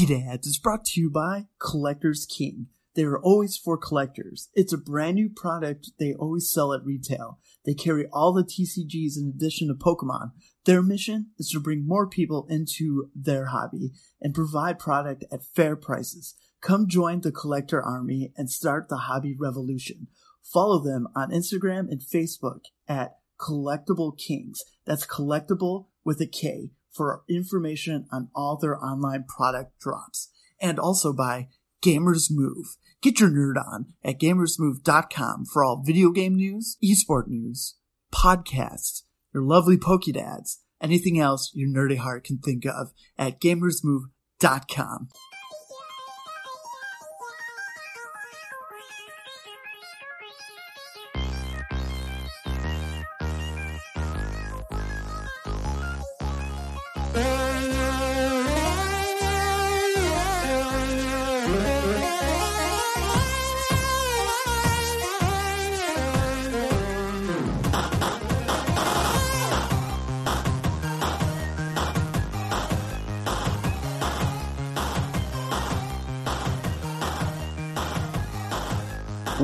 PokeDads is brought to you by Collectors King. They are always for collectors. It's a brand new product they always sell at retail. They carry all the TCGs in addition to Pokemon. Their mission is to bring more people into their hobby and provide product at fair prices. Come join the collector army and start the hobby revolution. Follow them on Instagram and Facebook at Collectible Kings. That's collectible with a K for information on all their online product drops. And also by Gamers Move. Get your nerd on at gamersmove.com for all video game news, esport news, podcasts, your lovely Pokedads, anything else your nerdy heart can think of at gamersmove.com.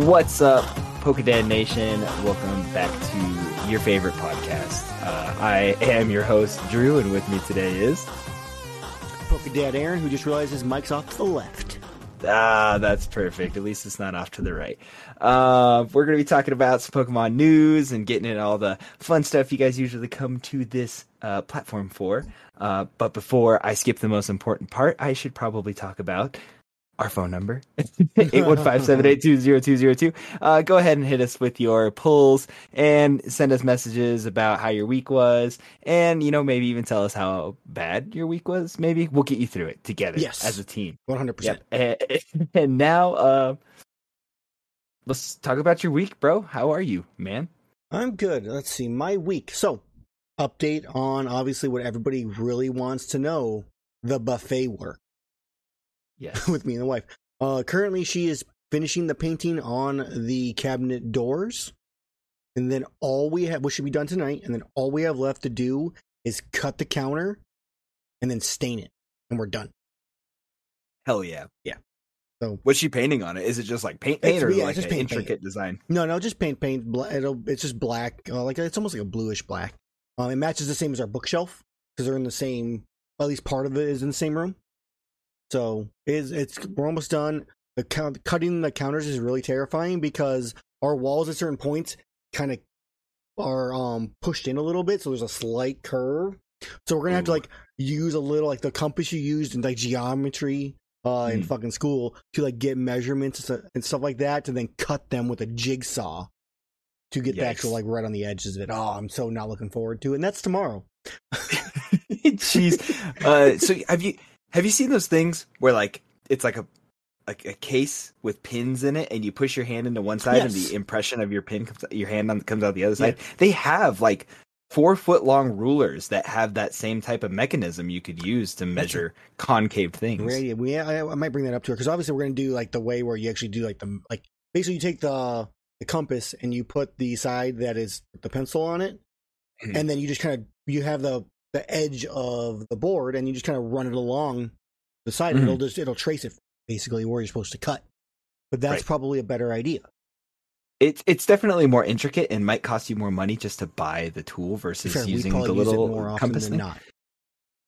What's up, Pokedad Nation? Welcome back to your favorite podcast. Uh, I am your host, Drew, and with me today is. Pokedad Aaron, who just realized his mic's off to the left. Ah, that's perfect. At least it's not off to the right. Uh, we're going to be talking about some Pokemon news and getting in all the fun stuff you guys usually come to this uh, platform for. Uh, but before I skip the most important part, I should probably talk about our phone number 815-782-0202 uh, go ahead and hit us with your pulls and send us messages about how your week was and you know maybe even tell us how bad your week was maybe we'll get you through it together Yes. as a team 100%. yep. and, and now uh, let's talk about your week bro how are you man I'm good. Let's see, my week. So, update on obviously what everybody really wants to know the buffet work yes with me and the wife. Uh, currently, she is finishing the painting on the cabinet doors. And then all we have, what should be done tonight, and then all we have left to do is cut the counter and then stain it. And we're done. hell yeah Yeah. So- what's she painting on it is it just like paint paint or yeah, like just an paint, paint. intricate design No, no, just paint, paint. It'll, it's just black. Uh, like it's almost like a bluish black. Um, it matches the same as our bookshelf because they're in the same. At least part of it is in the same room. So is it's we're almost done. The count, cutting the counters is really terrifying because our walls at certain points kind of are um pushed in a little bit, so there's a slight curve. So we're gonna have to like use a little like the compass you used in like geometry uh in Mm. fucking school to like get measurements and stuff like that to then cut them with a jigsaw to get the actual like right on the edges of it. Oh, I'm so not looking forward to it. And that's tomorrow. Jeez. Uh, so have you have you seen those things where like it's like a like a case with pins in it, and you push your hand into one side, and the impression of your pin comes your hand on, comes out the other side. They have like four foot long rulers that have that same type of mechanism you could use to measure concave things. Ready? We I, I might bring that up to her because obviously we're gonna do like the way where you actually do like the like basically you take the the compass and you put the side that is the pencil on it, Mhm. and then you just kind of you have the the edge of the board and you just kind of run it along the side. Mhm. It'll just it'll trace it basically where you're supposed to cut. But that's Right. probably a better idea. It's it's definitely more intricate and might cost you more money just to buy the tool versus we using the little more compass thing. not.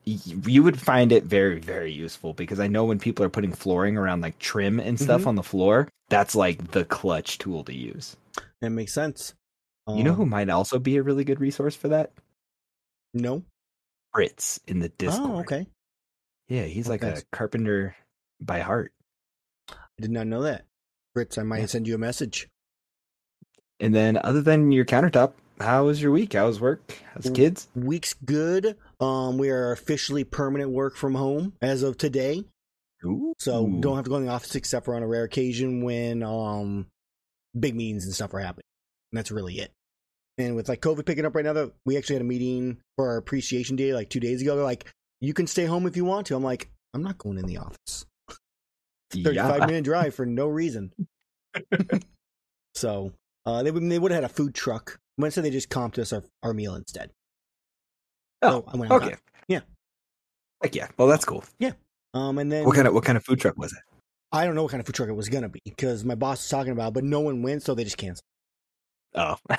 you would find it very very useful because i know when people are putting flooring around like trim and stuff Mhm. on the floor that's like the clutch tool to use That makes sense. you know Um, who might also be a really good resource for that No. Fritz in the discord Oh, okay. yeah he's like a carpenter by heart I did not know that. Fritz, I might Yeah. send you a message. and then other than your countertop how was your week how was work how's kids Week's good. Um, we are officially permanent work from home as of today. Ooh. So don't have to go in the office except for on a rare occasion when um big meetings and stuff are happening. And that's really it. And with like COVID picking up right now, though, we actually had a meeting for our appreciation day like two days ago. They're like, you can stay home if you want to. I'm like, I'm not going in the office. 35 yeah. minute drive for no reason. so uh, they, would- they would have had a food truck. But instead, they just comped us our, our meal instead. oh So I went okay. Yeah. Heck yeah well that's cool Yeah. Um, and then What kind of what kind of food truck was it? I don't know what kind of food truck it was gonna be because my boss was talking about, it, but no one went, so they just canceled. Oh,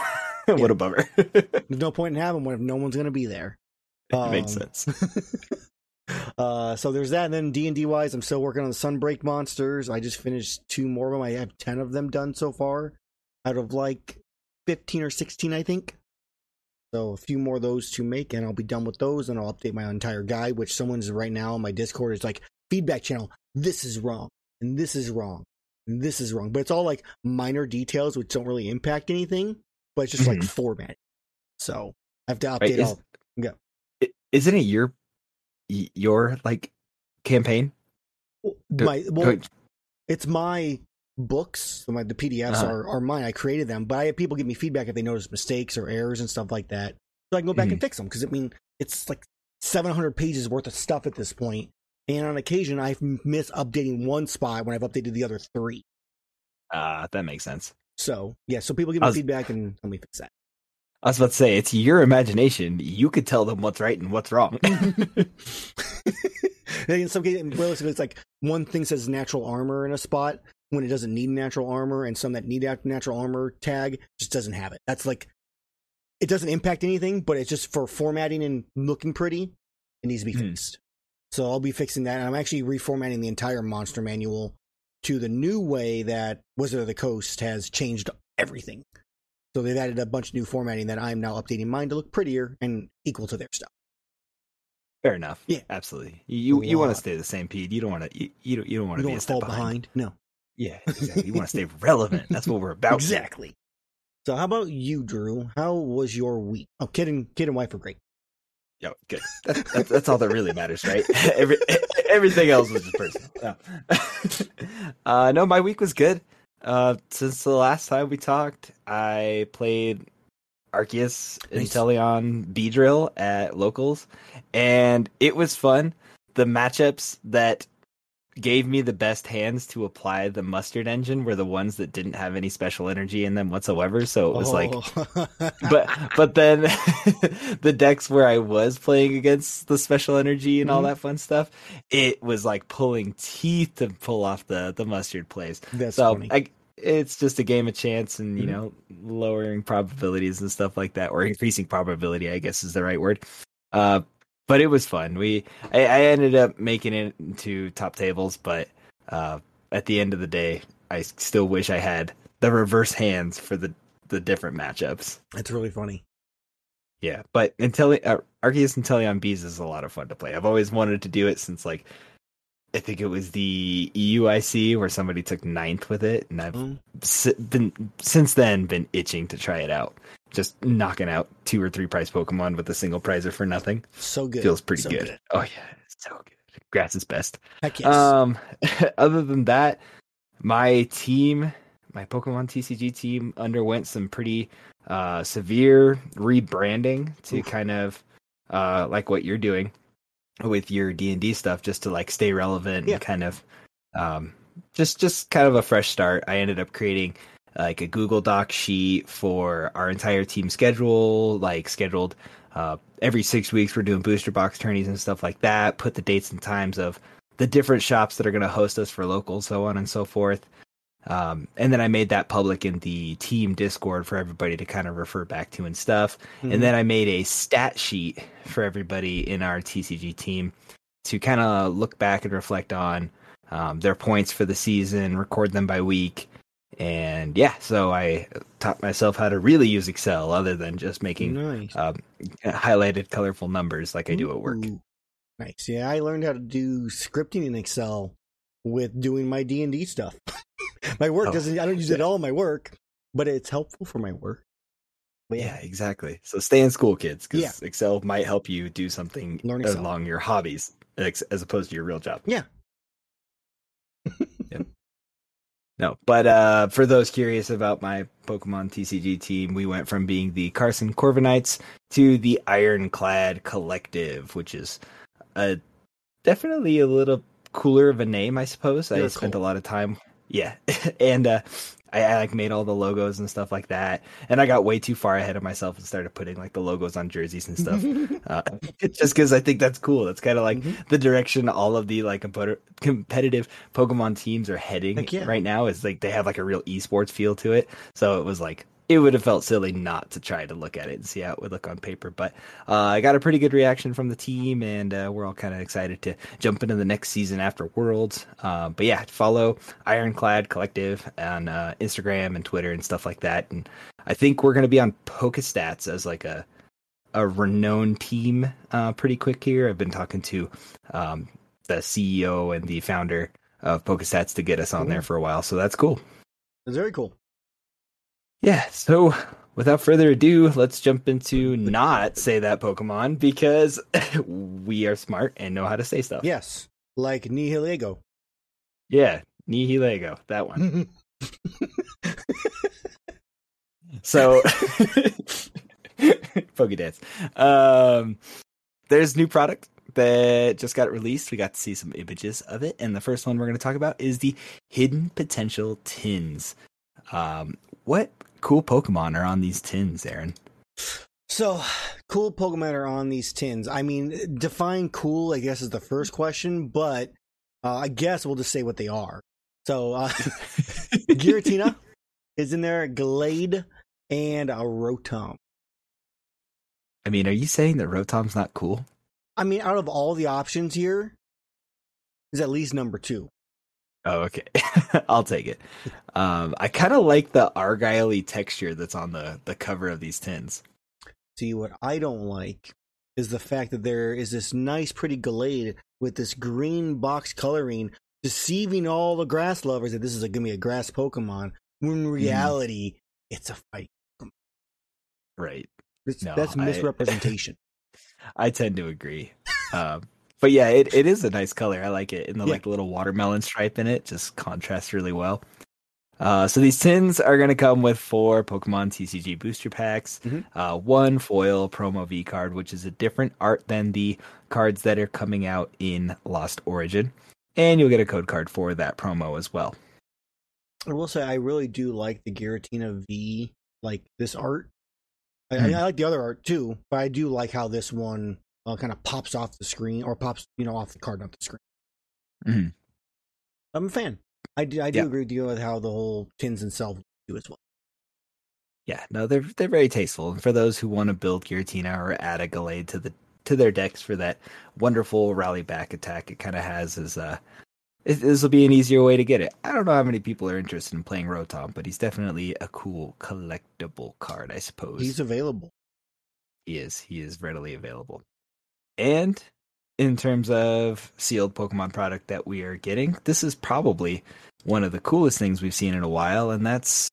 what a bummer. There's no point in having one if no one's gonna be there. It makes Um, sense. uh, so there's that. And then D and D wise, I'm still working on the Sunbreak monsters. I just finished two more of them. I have ten of them done so far, out of like fifteen or sixteen, I think. So a few more of those to make, and I'll be done with those, and I'll update my entire guide. Which someone's right now on my Discord is like feedback channel. This is wrong, and this is wrong, and this is wrong. But it's all like minor details which don't really impact anything. But it's just like Mhm. formatting. So I have to update Right, is- all. I- Isn't it your your like campaign? My well, it's my books my the pdfs Uh-huh. are, are mine i created them but i have people give me feedback if they notice mistakes or errors and stuff like that so i can go back Mm-hmm. and fix them because i mean it's like 700 pages worth of stuff at this point. and on occasion i've missed updating one spot when i've updated the other three Ah, that makes sense. So yeah so people give me was- feedback and let me fix that I was about to say it's your imagination. You could tell them what's right and what's wrong. in some cases realistically it's like one thing says natural armor in a spot when it doesn't need natural armor and some that need natural armor tag just doesn't have it that's like it doesn't impact anything but it's just for formatting and looking pretty it needs to be Hmm. fixed so i'll be fixing that and i'm actually reformatting the entire monster manual to the new way that wizard of the coast has changed everything so they've added a bunch of new formatting that i'm now updating mine to look prettier and equal to their stuff Fair enough. Yeah. absolutely. You you want to stay the same, Pete. You don't want to. You, you don't. You don't want to be a step fall behind. behind no Yeah, exactly. you want to stay relevant. That's what we're about. Exactly. So how about you, Drew? How was your week? Oh, kid and kid and wife are great. Yo, good. That's, that's, that's all that really matters, right? Every, everything else was just personal. No. uh, no, my week was good. Uh, since the last time we talked, I played Arceus Nice. Inteleon Beedrill at locals, and it was fun. The matchups that gave me the best hands to apply the mustard engine were the ones that didn't have any special energy in them whatsoever. So it was like Oh. but but then the decks where I was playing against the special energy and all Mhm. that fun stuff, it was like pulling teeth to pull off the the mustard plays. that's so funny. I, it's just a game of chance and you Mhm. know lowering probabilities and stuff like that, or increasing probability, I guess is the right word. Uh, but it was fun. We I, I ended up making it into top tables, but uh, at the end of the day, I still wish I had the reverse hands for the the different matchups. It's really funny. Yeah, but Intelli- uh, Arceus Inteleon Bees is a lot of fun to play. I've always wanted to do it since like I think it was the EUIC where somebody took ninth with it, and I've si- been since then been itching to try it out. Just knocking out two or three prize Pokemon with a single prizer for nothing so good. feels pretty So good. Oh yeah, so good. Grass is best. Heck yes. Um, other than that, my team, my Pokemon TCG team, underwent some pretty uh, severe rebranding to Oof. kind of uh, like what you're doing with your D and D stuff, just to like stay relevant Yeah. and kind of um, just just kind of a fresh start. I ended up creating like a Google Doc sheet for our entire team schedule, like scheduled uh, every six weeks. We're doing booster box tourneys and stuff like that. Put the dates and times of the different shops that are going to host us for local, so on and so forth. Um, and then I made that public in the team Discord for everybody to kind of refer back to and stuff. Mhm. And then I made a stat sheet for everybody in our TCG team to kind of look back and reflect on um, their points for the season, record them by week. And yeah, so I taught myself how to really use Excel other than just making nice. um, highlighted colorful numbers like I do at work. Nice. Yeah, I learned how to do scripting in Excel with doing my D and D stuff. my work Oh. doesn't. I don't use it at all in my work, but it's helpful for my work. But Yeah, exactly. So stay in school, kids, because Yeah. Excel might help you do something along your hobbies as opposed to your real job. Yeah. No, but uh, for those curious about my Pokemon TCG team, we went from being the Carson Corviknights to the Ironclad Collective, which is a definitely a little cooler of a name, I suppose. I spent cool. a lot of time. Yeah, and uh, I, I like made all the logos and stuff like that, and I got way too far ahead of myself and started putting like the logos on jerseys and stuff. uh, just because I think that's cool. That's kind of like Mhm. the direction all of the like compet- competitive Pokemon teams are heading yeah. right now. Is like they have like a real esports feel to it. So it was like it would have felt silly not to try to look at it and see how it would look on paper. But uh, I got a pretty good reaction from the team, and uh, we're all kind of excited to jump into the next season after Worlds. Uh, but yeah, follow Ironclad Collective on uh, Instagram and Twitter and stuff like that. And I think we're going to be on Pokestats as like a a renowned team uh, pretty quick here. I've been talking to um, the CEO and the founder of Pokestats to get us on there for a while, so that's cool. It's very cool. Yeah, so without further ado, let's jump into not say that Pokemon because we are smart and know how to say stuff. Yes, like Nihilego. Yeah, Nihilego, that one. So Pokédance. Um there's new product that just got released. We got to see some images of it, and the first one we're going to talk about is the Hidden Potential Tins. Um, what cool Pokemon are on these tins, Aaron? So, cool Pokemon are on these tins. I mean, define cool, I guess, is the first question, but uh, I guess we'll just say what they are. So, uh, Giratina is in there, Gallade, and a Rotom. I mean, are you saying that Rotom's not cool? I mean, out of all the options here, is at least number two. Oh, okay. I'll take it. Um, I kind of like the argyle texture that's on the, the cover of these tins. See, what I don't like is the fact that there is this nice, pretty Gallade with this green box coloring, deceiving all the grass lovers that this is going to be a grass Pokemon, when in reality, it's a fight. Right. No, that's I- misrepresentation. I tend to agree. Um, but yeah, it, it is a nice color. I like it. And the Yeah. like little watermelon stripe in it just contrasts really well. Uh, so these tins are going to come with four Pokemon TCG booster packs, Mhm. uh, one foil promo V card, which is a different art than the cards that are coming out in Lost Origin, and you'll get a code card for that promo as well. I will say, I really do like the Giratina V, like this art. I, Hmm. I like the other art too, but I do like how this one uh, kind of pops off the screen or pops, you know, off the card, not the screen. Mhm. I'm a fan. I do, I do Yeah. agree with you with how the whole tins themselves do as well. Yeah, no, they're they're very tasteful. And for those who want to build Giratina or add a Gallade to the to their decks for that wonderful rally back attack, it kind of has as uh this will be an easier way to get it. I don't know how many people are interested in playing Rotom, but he's definitely a cool collectible card, I suppose. He's available. He is. He is readily available. And in terms of sealed Pokemon product that we are getting, this is probably one of the coolest things we've seen in a while, and that's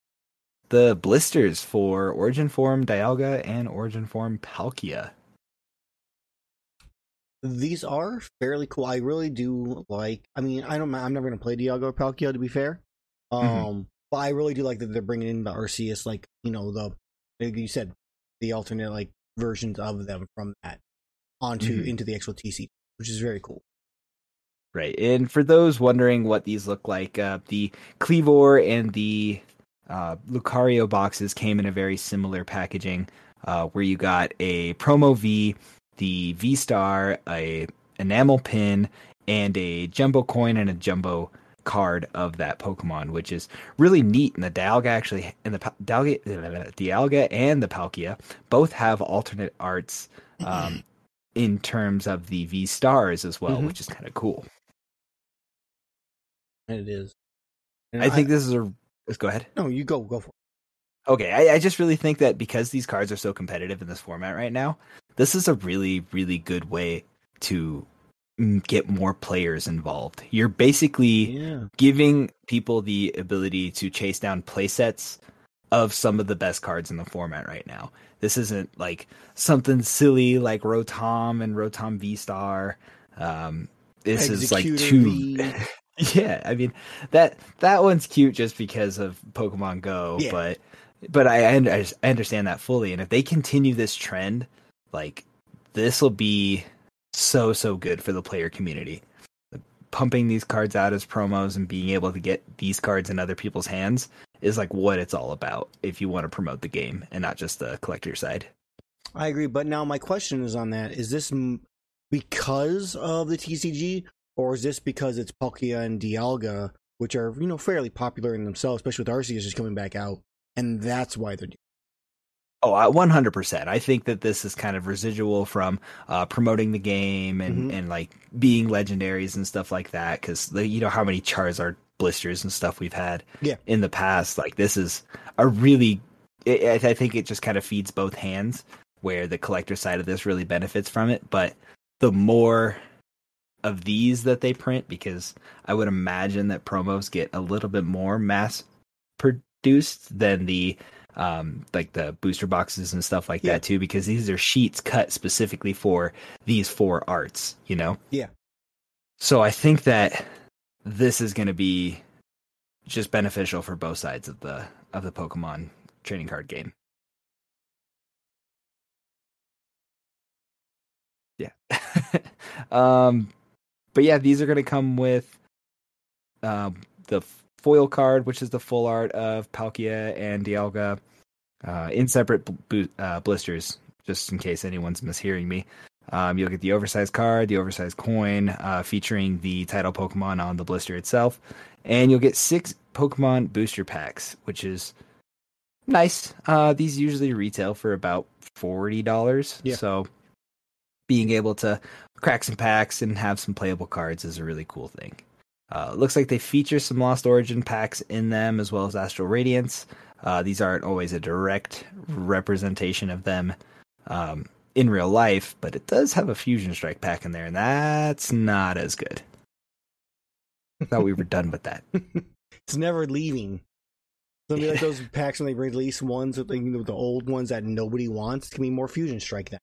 the blisters for Origin Form Dialga and Origin Form Palkia. These are fairly cool. I really do like. I mean, I don't. I'm never gonna play Dialga or Palkia to be fair. Um, Mhm. but I really do like that they're bringing in the Arceus, like you know the, like you said, the alternate like versions of them from that onto Mhm. into the actual TC, which is very cool. Right. And for those wondering what these look like, uh, the Kleavor and the uh, Lucario boxes came in a very similar packaging, uh, where you got a promo V, the V Star, a enamel pin, and a jumbo coin and a jumbo card of that Pokemon, which is really neat. And the Dialga actually, and the Dialga, Dialga and the Palkia both have alternate arts um, in terms of the V Stars as well, Mhm. which is kind of cool. And it is. And I think this is a. Let's go ahead. no. You go go for it. Okay, I, I just really think that because these cards are so competitive in this format right now, this is a really, really good way to mm, get more players involved. You're basically Yeah. giving people the ability to chase down playsets of some of the best cards in the format right now. This isn't like something silly like Rotom and Rotom V Star. Um, this is like too. Yeah, I mean that that one's cute just because of Pokemon Go, Yeah. but but I, I I understand that fully. And if they continue this trend, like this will be so so good for the player community. Pumping these cards out as promos and being able to get these cards in other people's hands is like what it's all about if you want to promote the game and not just the collector side. I agree, but now my question is on that: Is this because of the TCG, or is this because it's Palkia and Dialga, which are you know fairly popular in themselves, especially with Arceus just coming back out, and that's why they're. doing? Oh, 100%. I think that this is kind of residual from uh, promoting the game and, Mhm. and like being legendaries and stuff like that. Because you know how many Charizard blisters and stuff we've had Yeah. in the past. Like this is a really, I, I think it just kind of feeds both hands. Where the collector side of this really benefits from it, but the more of these that they print, because I would imagine that promos get a little bit more mass produced than the um like the booster boxes and stuff like Yeah. that too because these are sheets cut specifically for these four arts you know Yeah. so i think that this is going to be just beneficial for both sides of the of the pokemon trading card game yeah um but yeah these are going to come with um the foil card, which is the full art of Palkia and Dialga, uh, in separate bl- uh, blisters, just in case anyone's mishearing me. Um, you'll get the oversized card, the oversized coin, uh, featuring the title Pokemon on the blister itself, and you'll get six Pokemon booster packs, which is nice. Uh, these usually retail for about forty dollars, Yeah. so being able to crack some packs and have some playable cards is a really cool thing. Uh, looks like they feature some Lost Origin packs in them, as well as Astral Radiance. Uh, these aren't always a direct representation of them um, in real life, but it does have a Fusion Strike pack in there, and that's not as good. I thought we were done with that. It's never leaving. Gonna be like those packs when they release ones with the, the old ones that nobody wants. It's gonna be more Fusion Strike. That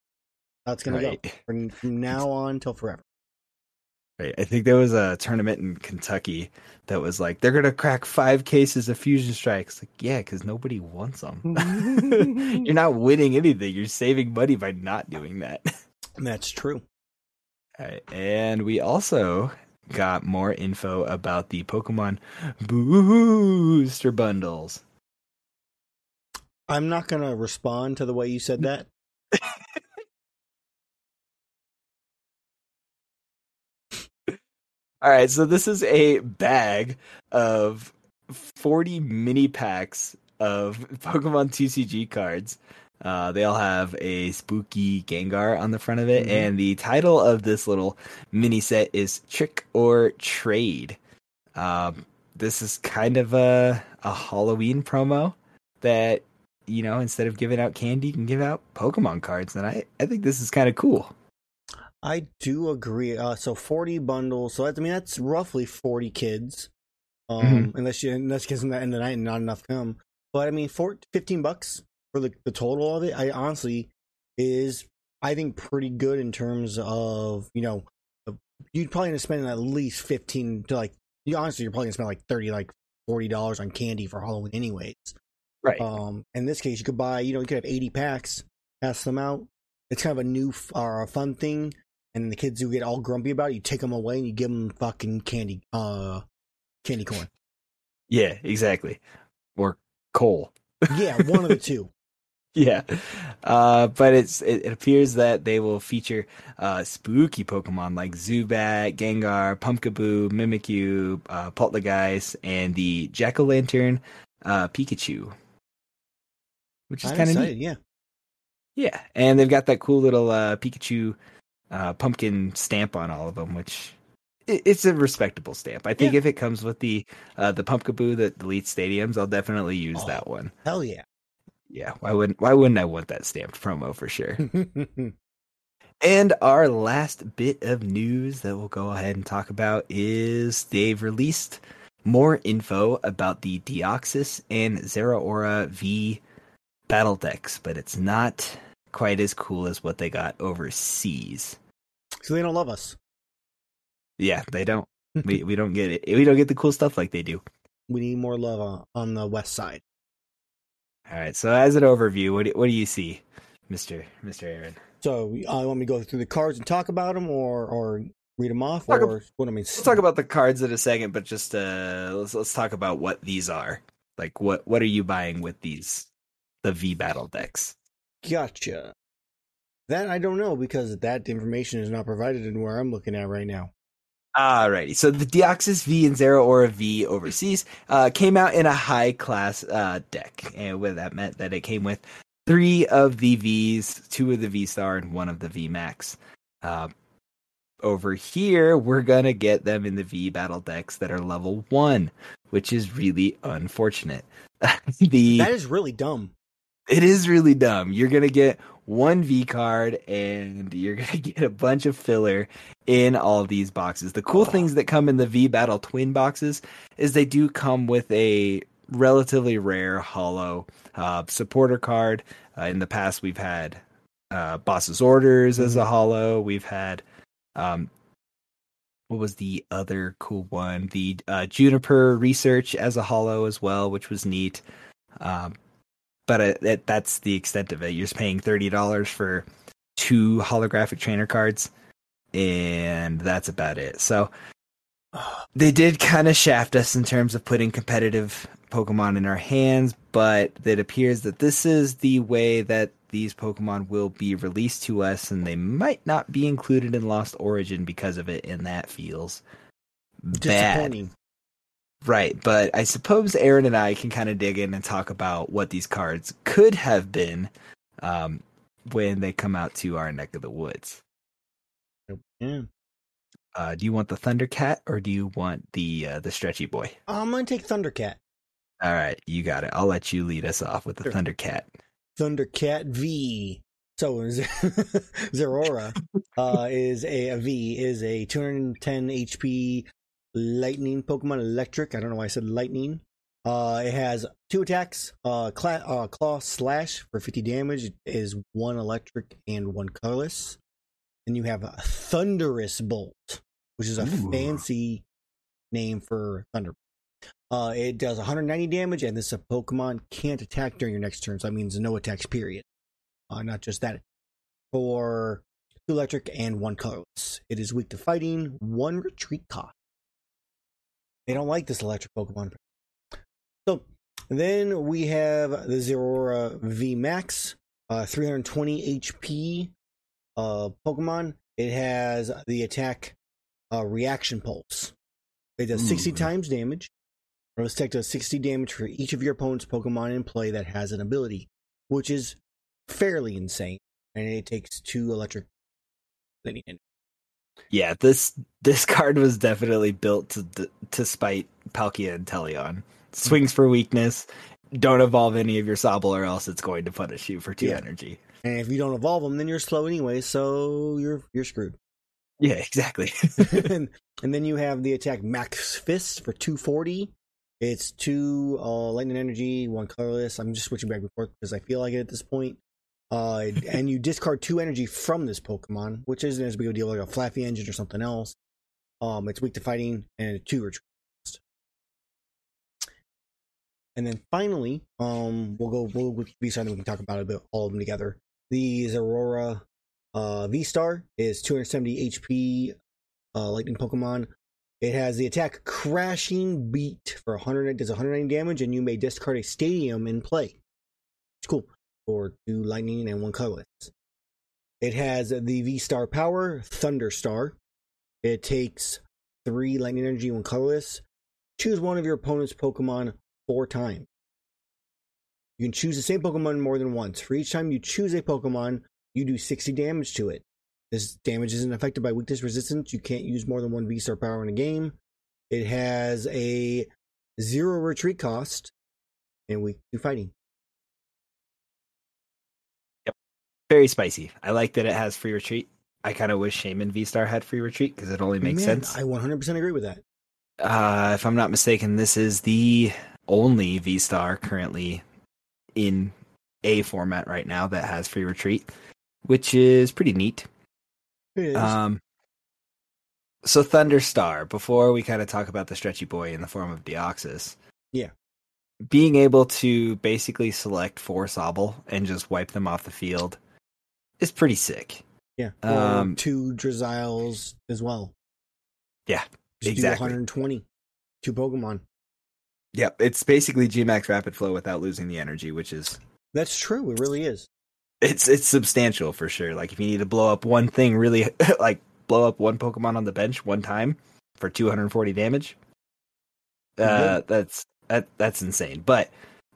that's gonna Right. go from, from now on till forever. Right. I think there was a tournament in Kentucky that was like they're gonna crack five cases of fusion strikes. Like, yeah, because nobody wants them. you're not winning anything. You're saving money by not doing that. That's true. All right. And we also got more info about the Pokemon booster bundles. I'm not gonna respond to the way you said that. All right, so this is a bag of 40 mini packs of Pokemon TCG cards. Uh, they all have a spooky Gengar on the front of it, Mhm. and the title of this little mini set is Trick or Trade. Um, this is kind of a, a Halloween promo that, you know, instead of giving out candy, you can give out Pokemon cards, and I, I think this is kind of cool. I do agree. Uh, so 40 bundles. So that's, I mean, that's roughly 40 kids. Um, Mhm. unless you, unless because in the end of the night, and not enough come. But I mean, four, 15 bucks for the, the total of it, I honestly is, I think, pretty good in terms of, you know, you'd probably end up spending at least 15 to like, you honestly, you're probably gonna spend like 30, like $40 on candy for Halloween, anyways. Right. Um, in this case, you could buy, you know, you could have 80 packs, pass them out. It's kind of a new a fun thing. And the kids who get all grumpy about it, you take them away and you give them fucking candy, uh, candy corn. yeah, exactly. Or coal. Yeah, one of the two. yeah uh but it's it, it appears that they will feature uh spooky pokemon like zubat gengar pumpkaboo mimikyu uh poltergeist and the jack-o'-lantern uh pikachu which is kind of neat Yeah, yeah and they've got that cool little uh pikachu uh pumpkin stamp on all of them which it, it's a respectable stamp i think Yeah. if it comes with the uh the pumpkaboo that deletes stadiums i'll definitely use Oh. that one hell yeah. yeah why wouldn't why wouldn't i want that stamped promo for sure And our last bit of news that we'll go ahead and talk about is they've released more info about the Deoxys and Zeraora V battle decks, but it's not quite as cool as what they got overseas. So they don't love us. Yeah, they don't. We we don't get it. We don't get the cool stuff like they do. We need more love on, on the west side. All right. So as an overview, what do, what do you see, Mister Mister Aaron? So, uh, want me to go through the cards and talk about them, or or read them off, Talk or what I mean? Let's talk about the cards in a second, but just uh, let's let's talk about what these are. Like what what are you buying with these the V battle decks? Gotcha. That I don't know because that information is not provided in where I'm looking at right now. Alrighty, so the Deoxys V and Zero Zeraora V overseas uh, came out in a high class uh, deck, and what that meant that it came with three of the Vs, two of the V Star, and one of the V Max. Uh, over here, we're gonna get them in the V battle decks that are level one, which is really unfortunate. the That is really dumb. it is really dumb. You're gonna get one V card and you're gonna get a bunch of filler in all of these boxes. The cool things that come in the V Battle Twin boxes is they do come with a relatively rare hollow uh, supporter card. Uh, in the past, we've had uh, Boss's Orders as a hollow. We've had um, what was the other cool one? The uh, Juniper Research as a hollow as well, which was neat. Um, but it, it, that's the extent of it. You're just paying thirty dollars for two holographic trainer cards, and that's about it. So they did kind of shaft us in terms of putting competitive Pokemon in our hands, but it appears that this is the way that these Pokemon will be released to us, and they might not be included in Lost Origin because of it, and that feels bad. Right, but I suppose Aaron and I can kind of dig in and talk about what these cards could have been um, when they come out to our neck of the woods. Yeah. Uh, do you want the Thundercat or do you want the uh, the Stretchy Boy? I'm gonna take Thundercat. All right, you got it. I'll let you lead us off with the Sure. Thundercat. Thundercat V. So Zeraora uh, is a, a V is a 210 HP lightning Pokemon electric. I don't know why I said lightning. Uh, it has two attacks. Uh, cla- uh, claw slash for 50 damage It is one electric and one colorless. And you have a thunderous bolt, which is a Ooh. fancy name for thunder. Uh, it does 190 damage, and this a Pokemon can't attack during your next turn, so that means no attacks. Period. Uh, not just that. For two electric and one colorless, it is weak to fighting. One retreat cost. They don't like this electric Pokemon. So then we have the Zeraora V Max, uh, 320 HP uh, Pokemon. It has the attack uh, reaction pulse. It does 60 Ooh. times damage. Rose Tech does 60 damage for each of your opponent's Pokemon in play that has an ability, which is fairly insane. And it takes two electric lightning. Yeah, this this card was definitely built to to spite Palkia and Teleon. Swings for weakness. Don't evolve any of your Sobble, or else it's going to punish you for two Yeah. energy. And if you don't evolve them, then you're slow anyway, so you're you're screwed. Yeah, exactly. and, and then you have the attack Max Fist for 240. It's two uh, lightning energy, one colorless. I'm just switching back and forth because I feel like it at this point. Uh, and you discard two energy from this Pokemon, which isn't as big a deal like a Flaaffy Engine or something else. Um, it's weak to fighting and a two retreat. And then finally, um, we'll go we'll go V Star, and we can talk about it, but all of them together. The Aurora uh, V Star is 270 HP uh, lightning Pokemon. It has the attack Crashing Beat for 100. Does 190 damage, and you may discard a stadium in play. It's cool for two lightning and one colorless. It has the V Star power Thunder Star. It takes three lightning energy, one colorless. Choose one of your opponent's Pokemon four times. You can choose the same Pokemon more than once. For each time you choose a Pokemon, you do 60 damage to it. This damage isn't affected by weakness resistance. You can't use more than one V Star power in a game. It has a zero retreat cost and weak to fighting. Very spicy. I like that it has free retreat. I kind of wish Shaymin V Star had free retreat because it only makes Man, sense. I 100% agree with that. Uh, if I'm not mistaken, this is the only V Star currently in a format right now that has free retreat, which is pretty neat. Is. Um, so Thunderstar, before we kind of talk about the stretchy boy in the form of Deoxys, Yeah. being able to basically select four Sobble and just wipe them off the field is pretty sick. yeah. Um, two Drizziles as well. Yeah, Just exactly. Do 120. Two Pokemon. Yep, it's basically Gmax Rapid Flow without losing the energy, which is That's true. It really is. it's it's substantial for sure. Like if you need to blow up one thing really like blow up one Pokemon on the bench one time for 240 damage. Uh that's that that's insane. But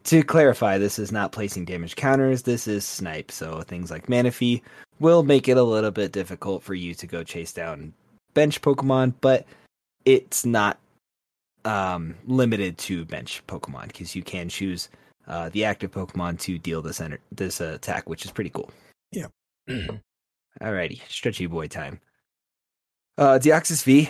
to clarify, this is not placing damage counters, this is snipe. So things like Manaphy will make it a little bit difficult for you to go chase down bench Pokemon, but it's not um limited to bench Pokemon because you can choose uh, the active Pokemon to deal this ener- this uh, attack, which is pretty cool. Yeah. Alrighty, stretchy boy time. Uh, Deoxys V,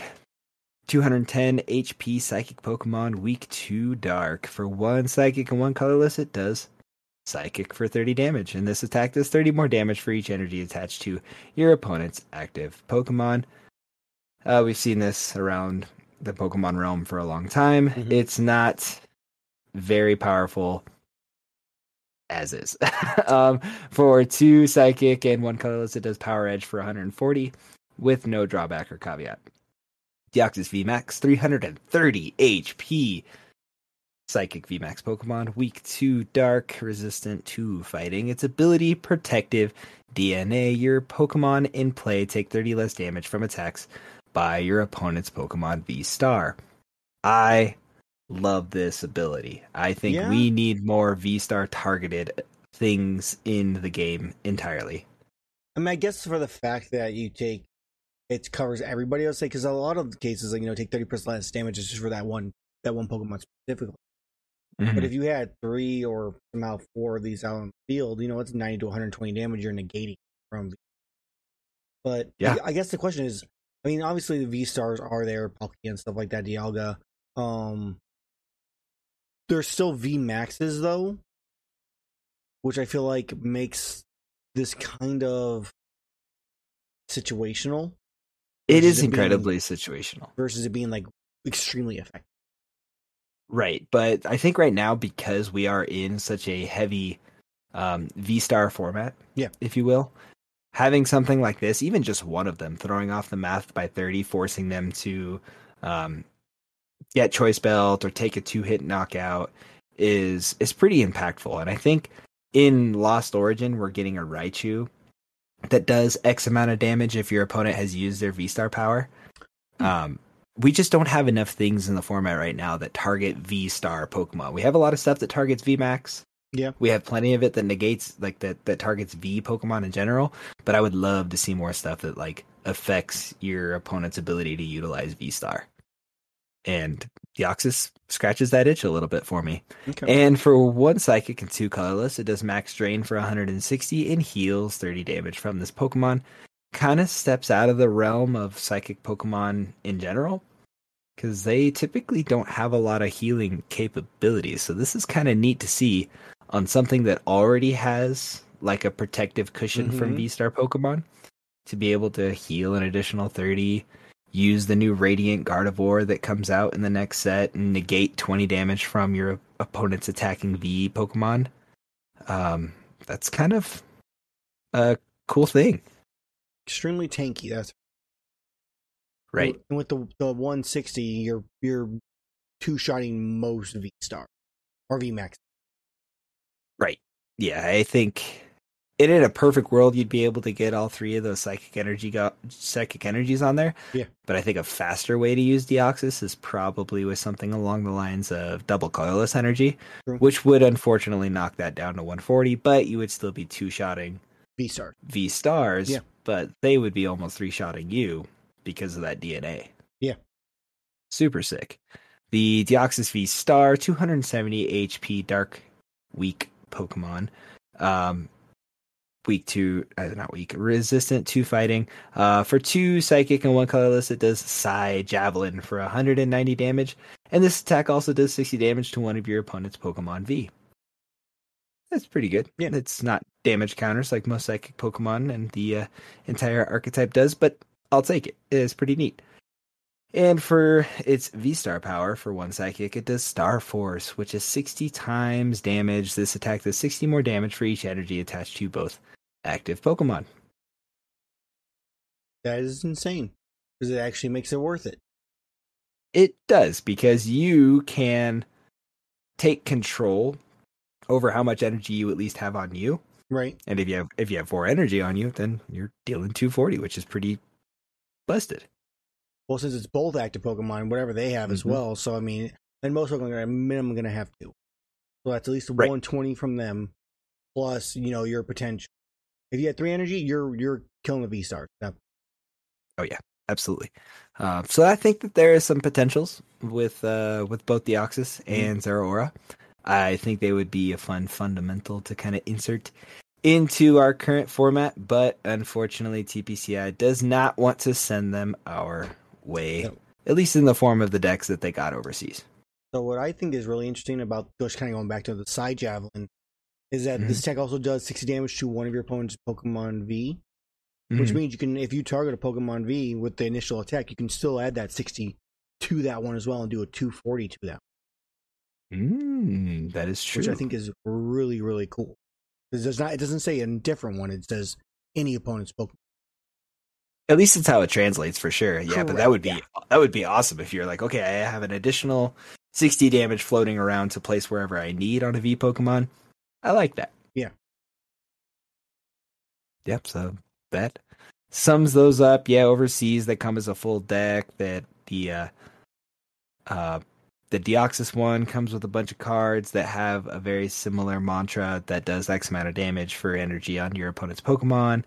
210 HP Psychic Pokemon, Weak 2 Dark. For one Psychic and one colorless, it does Psychic for 30 damage, and this attack does 30 more damage for each energy attached to your opponent's active Pokemon. Uh, we've seen this around the Pokemon realm for a long time. Mhm. It's not very powerful as is. um, for two psychic and one colorless, it does power edge for 140 with no drawback or caveat. Deoxys VMAX, 330 HP. Psychic VMAX Pokemon, weak to dark, resistant to fighting. Its ability, protective DNA. Your Pokemon in play take 30 less damage from attacks by your opponent's Pokemon V Star. I love this ability. I think Yeah. we need more V Star targeted things in the game entirely. I mean, I guess for the fact that you take it covers everybody. I'll say because a lot of cases, like you know, take thirty percent less damage is just for that one that one Pokemon specifically. Mm-hmm. But if you had three or somehow four of these out on the field, you know, it's ninety to one hundred twenty damage you're negating from. But Yeah. I guess the question is, I mean, obviously the V stars are there, Palkia and stuff like that, Dialga. Um, there's still V maxes though, which I feel like makes this kind of situational it is it being- incredibly situational. versus it being like extremely effective. Right, but I think right now because we are in such a heavy um, V Star format, Yeah. if you will, having something like this, even just one of them, throwing off the math by thirty, forcing them to um, get choice belt or take a two hit knockout, is is pretty impactful. And I think in Lost Origin, we're getting a Raichu that does X amount of damage if your opponent has used their V Star power. Um, we just don't have enough things in the format right now that target V Star Pokemon. We have a lot of stuff that targets V Max. Yeah. We have plenty of it that negates like that that targets V Pokemon in general, but I would love to see more stuff that like affects your opponent's ability to utilize V Star. And Deoxys scratches that itch a little bit for me. Okay. And for one psychic and two colorless, it does max drain for 160 and heals 30 damage from this Pokemon. Kind of steps out of the realm of psychic Pokemon in general because they typically don't have a lot of healing capabilities. So this is kind of neat to see on something that already has like a protective cushion from Mhm. V Star Pokemon to be able to heal an additional 30 use the new Radiant Gardevoir that comes out in the next set and negate 20 damage from your opponent's attacking V Pokemon. Um, that's kind of a cool thing, extremely tanky. That's right? And with the the 160, you're you're two shotting most V star or V max. Right. Yeah, I think in a perfect world you'd be able to get all three of those psychic energy go- psychic energies on there. Yeah. But I think a faster way to use Deoxys is probably with something along the lines of double colorless energy, True. which would unfortunately knock that down to 140, but you would still be two-shotting V stars. V stars, Yeah. but they would be almost three shotting you because of that DNA. Yeah. Super sick. The Deoxys V star, 270 HP, dark, weak Pokemon. Um, weak to, uh, not weak, resistant to fighting. Uh, for two psychic and one colorless, it does Psy Javelin for 190 damage. And this attack also does 60 damage to one of your opponent's Pokemon V. That's pretty good. Yeah. It's not damage counters like most psychic Pokemon and the uh, entire archetype does, but I'll take it. It is pretty neat. And for its V Star power for one psychic, it does Star Force, which is 60 times damage. This attack does 60 more damage for each energy attached to both active Pokemon. That is insane because it actually makes it worth it. It does because you can take control over how much energy you at least have on you. Right. And if you have if you have four energy on you, then you're dealing 240, which is pretty busted. Well, since it's both active Pokemon, whatever they have as Mhm. well. So I mean, and most Pokemon are minimum going to have two. So that's at least Right. 120 from them, plus you know your potential. If you had three energy, you're you're killing the V Star. oh yeah Absolutely. Uh, so I think that there is some potentials with uh, with both Deoxys and Zeraora. I think they would be a fun fundamental to kind of insert into our current format, but unfortunately, TPCI does not want to send them our way, at least in the form of the decks that they got overseas. So what I think is really interesting about just kind of going back to the side javelin is that this tech also does 60 damage to one of your opponent's Pokemon V, which Mhm. means you can if you target a Pokemon V with the initial attack, you can still add that 60 to that one as well and do a 240 to that, Mm, that is true. which I think is really really cool. Because there's not it doesn't say a different one; it says any opponent's Pokemon. At least it's how it translates for sure. Yeah, but that would be yeah. that would be awesome if you're like, okay, I have an additional 60 damage floating around to place wherever I need on a V Pokemon. I like that. Yeah. Yep, so that sums those up. Yeah, overseas they come as a full deck that the uh uh the Deoxys one comes with a bunch of cards that have a very similar mantra that does X amount of damage for energy on your opponent's Pokemon.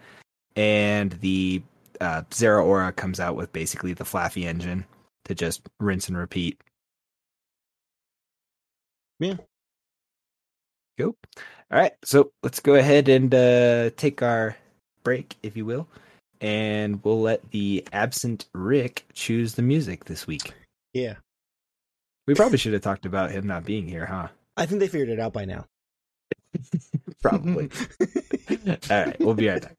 And the uh, Zeraora comes out with basically the Flaaffy engine to just rinse and repeat. Yeah. Go. All right. So let's go ahead and uh, take our break, if you will. And we'll let the absent Rick choose the music this week. Yeah, We probably should have talked about him not being here, huh? I think they figured it out by now. Probably. All right. We'll be right back.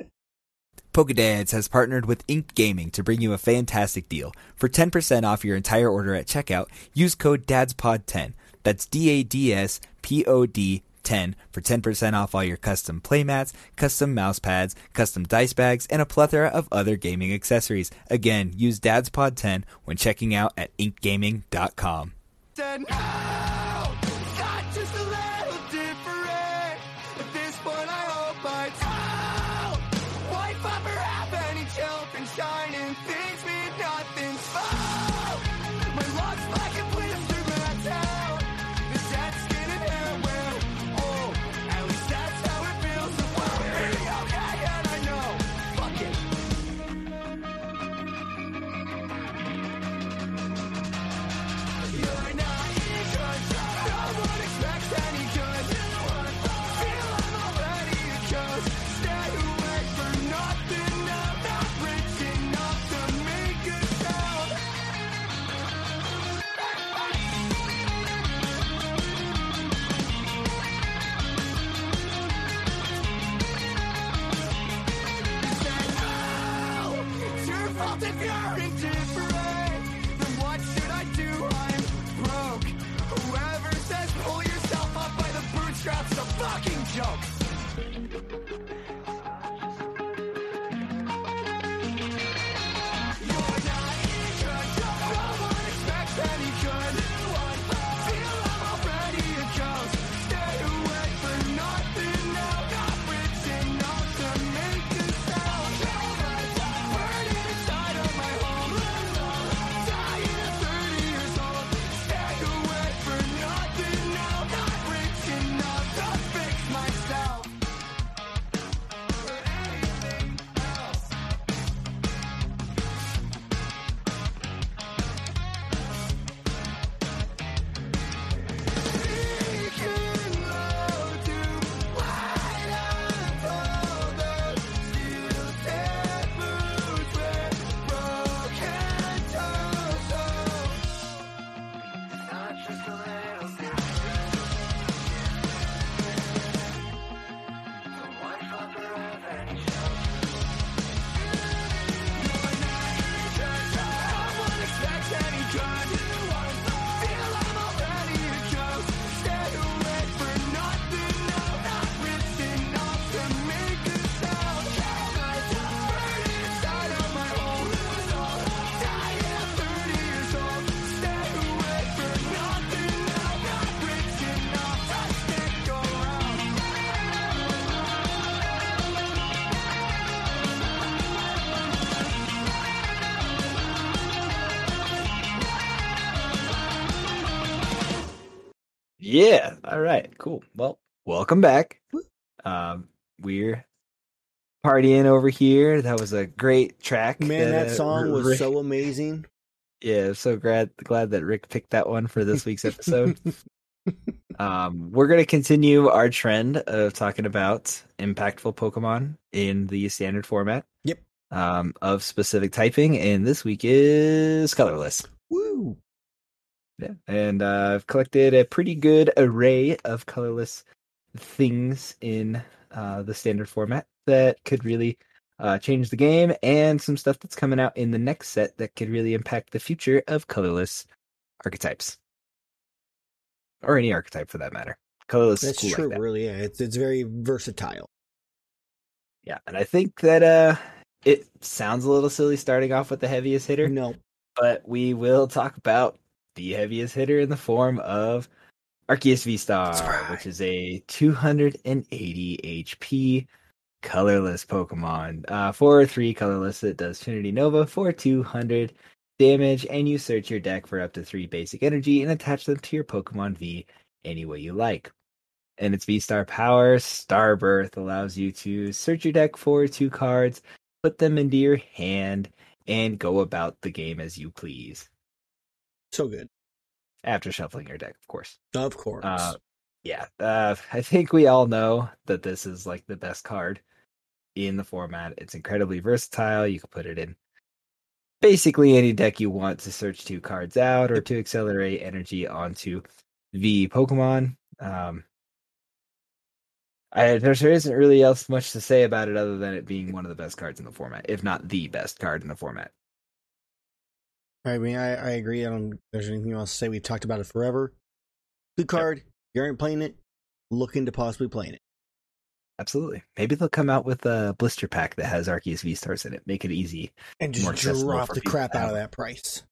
Pokedads has partnered with Inked Gaming to bring you a fantastic deal. For 10% off your entire order at checkout, use code DADSPOD10. That's D A D S P O D 10 for 10% off all your custom playmats, custom mouse pads, custom dice bags, and a plethora of other gaming accessories. Again, use Dad'sPod 10 when checking out at inkedgaming.com. 10. Yeah. All right. Cool. Well, welcome back. Um, we're partying over here. That was a great track. Man, that uh, song was Rick- so amazing. Yeah, so glad glad that Rick picked that one for this week's episode. um, we're gonna continue our trend of talking about impactful Pokemon in the standard format. Yep. Um, of specific typing, and this week is colorless. Woo! Yeah, and uh, I've collected a pretty good array of colorless things in uh, the standard format that could really uh, change the game, and some stuff that's coming out in the next set that could really impact the future of colorless archetypes, or any archetype for that matter. Colorless That's is cool true, like that. really. Yeah, it's it's very versatile. Yeah, and I think that uh, it sounds a little silly starting off with the heaviest hitter. No, but we will talk about the heaviest hitter in the form of Arceus V Star, Surprise. which is a 280 HP colorless Pokemon. Uh, for three colorless, it does Trinity Nova for 200 damage, and you search your deck for up to three basic energy and attach them to your Pokemon V any way you like. And its V Star power, Starbirth, allows you to search your deck for two cards, put them into your hand, and go about the game as you please. So good. After shuffling your deck, of course. Of course. Uh, yeah, uh, I think we all know that this is like the best card in the format. It's incredibly versatile. You can put it in basically any deck you want to search two cards out or to accelerate energy onto the Pokemon. Um, I, there there isn't really else much to say about it other than it being one of the best cards in the format, if not the best card in the format. I mean, I, I agree. I don't. There's anything else to say? We've talked about it forever. Good card. You aren't playing it. Look into possibly playing it. Absolutely. Maybe they'll come out with a blister pack that has Arceus V stars in it. Make it easy. And just drop the crap to out of that price.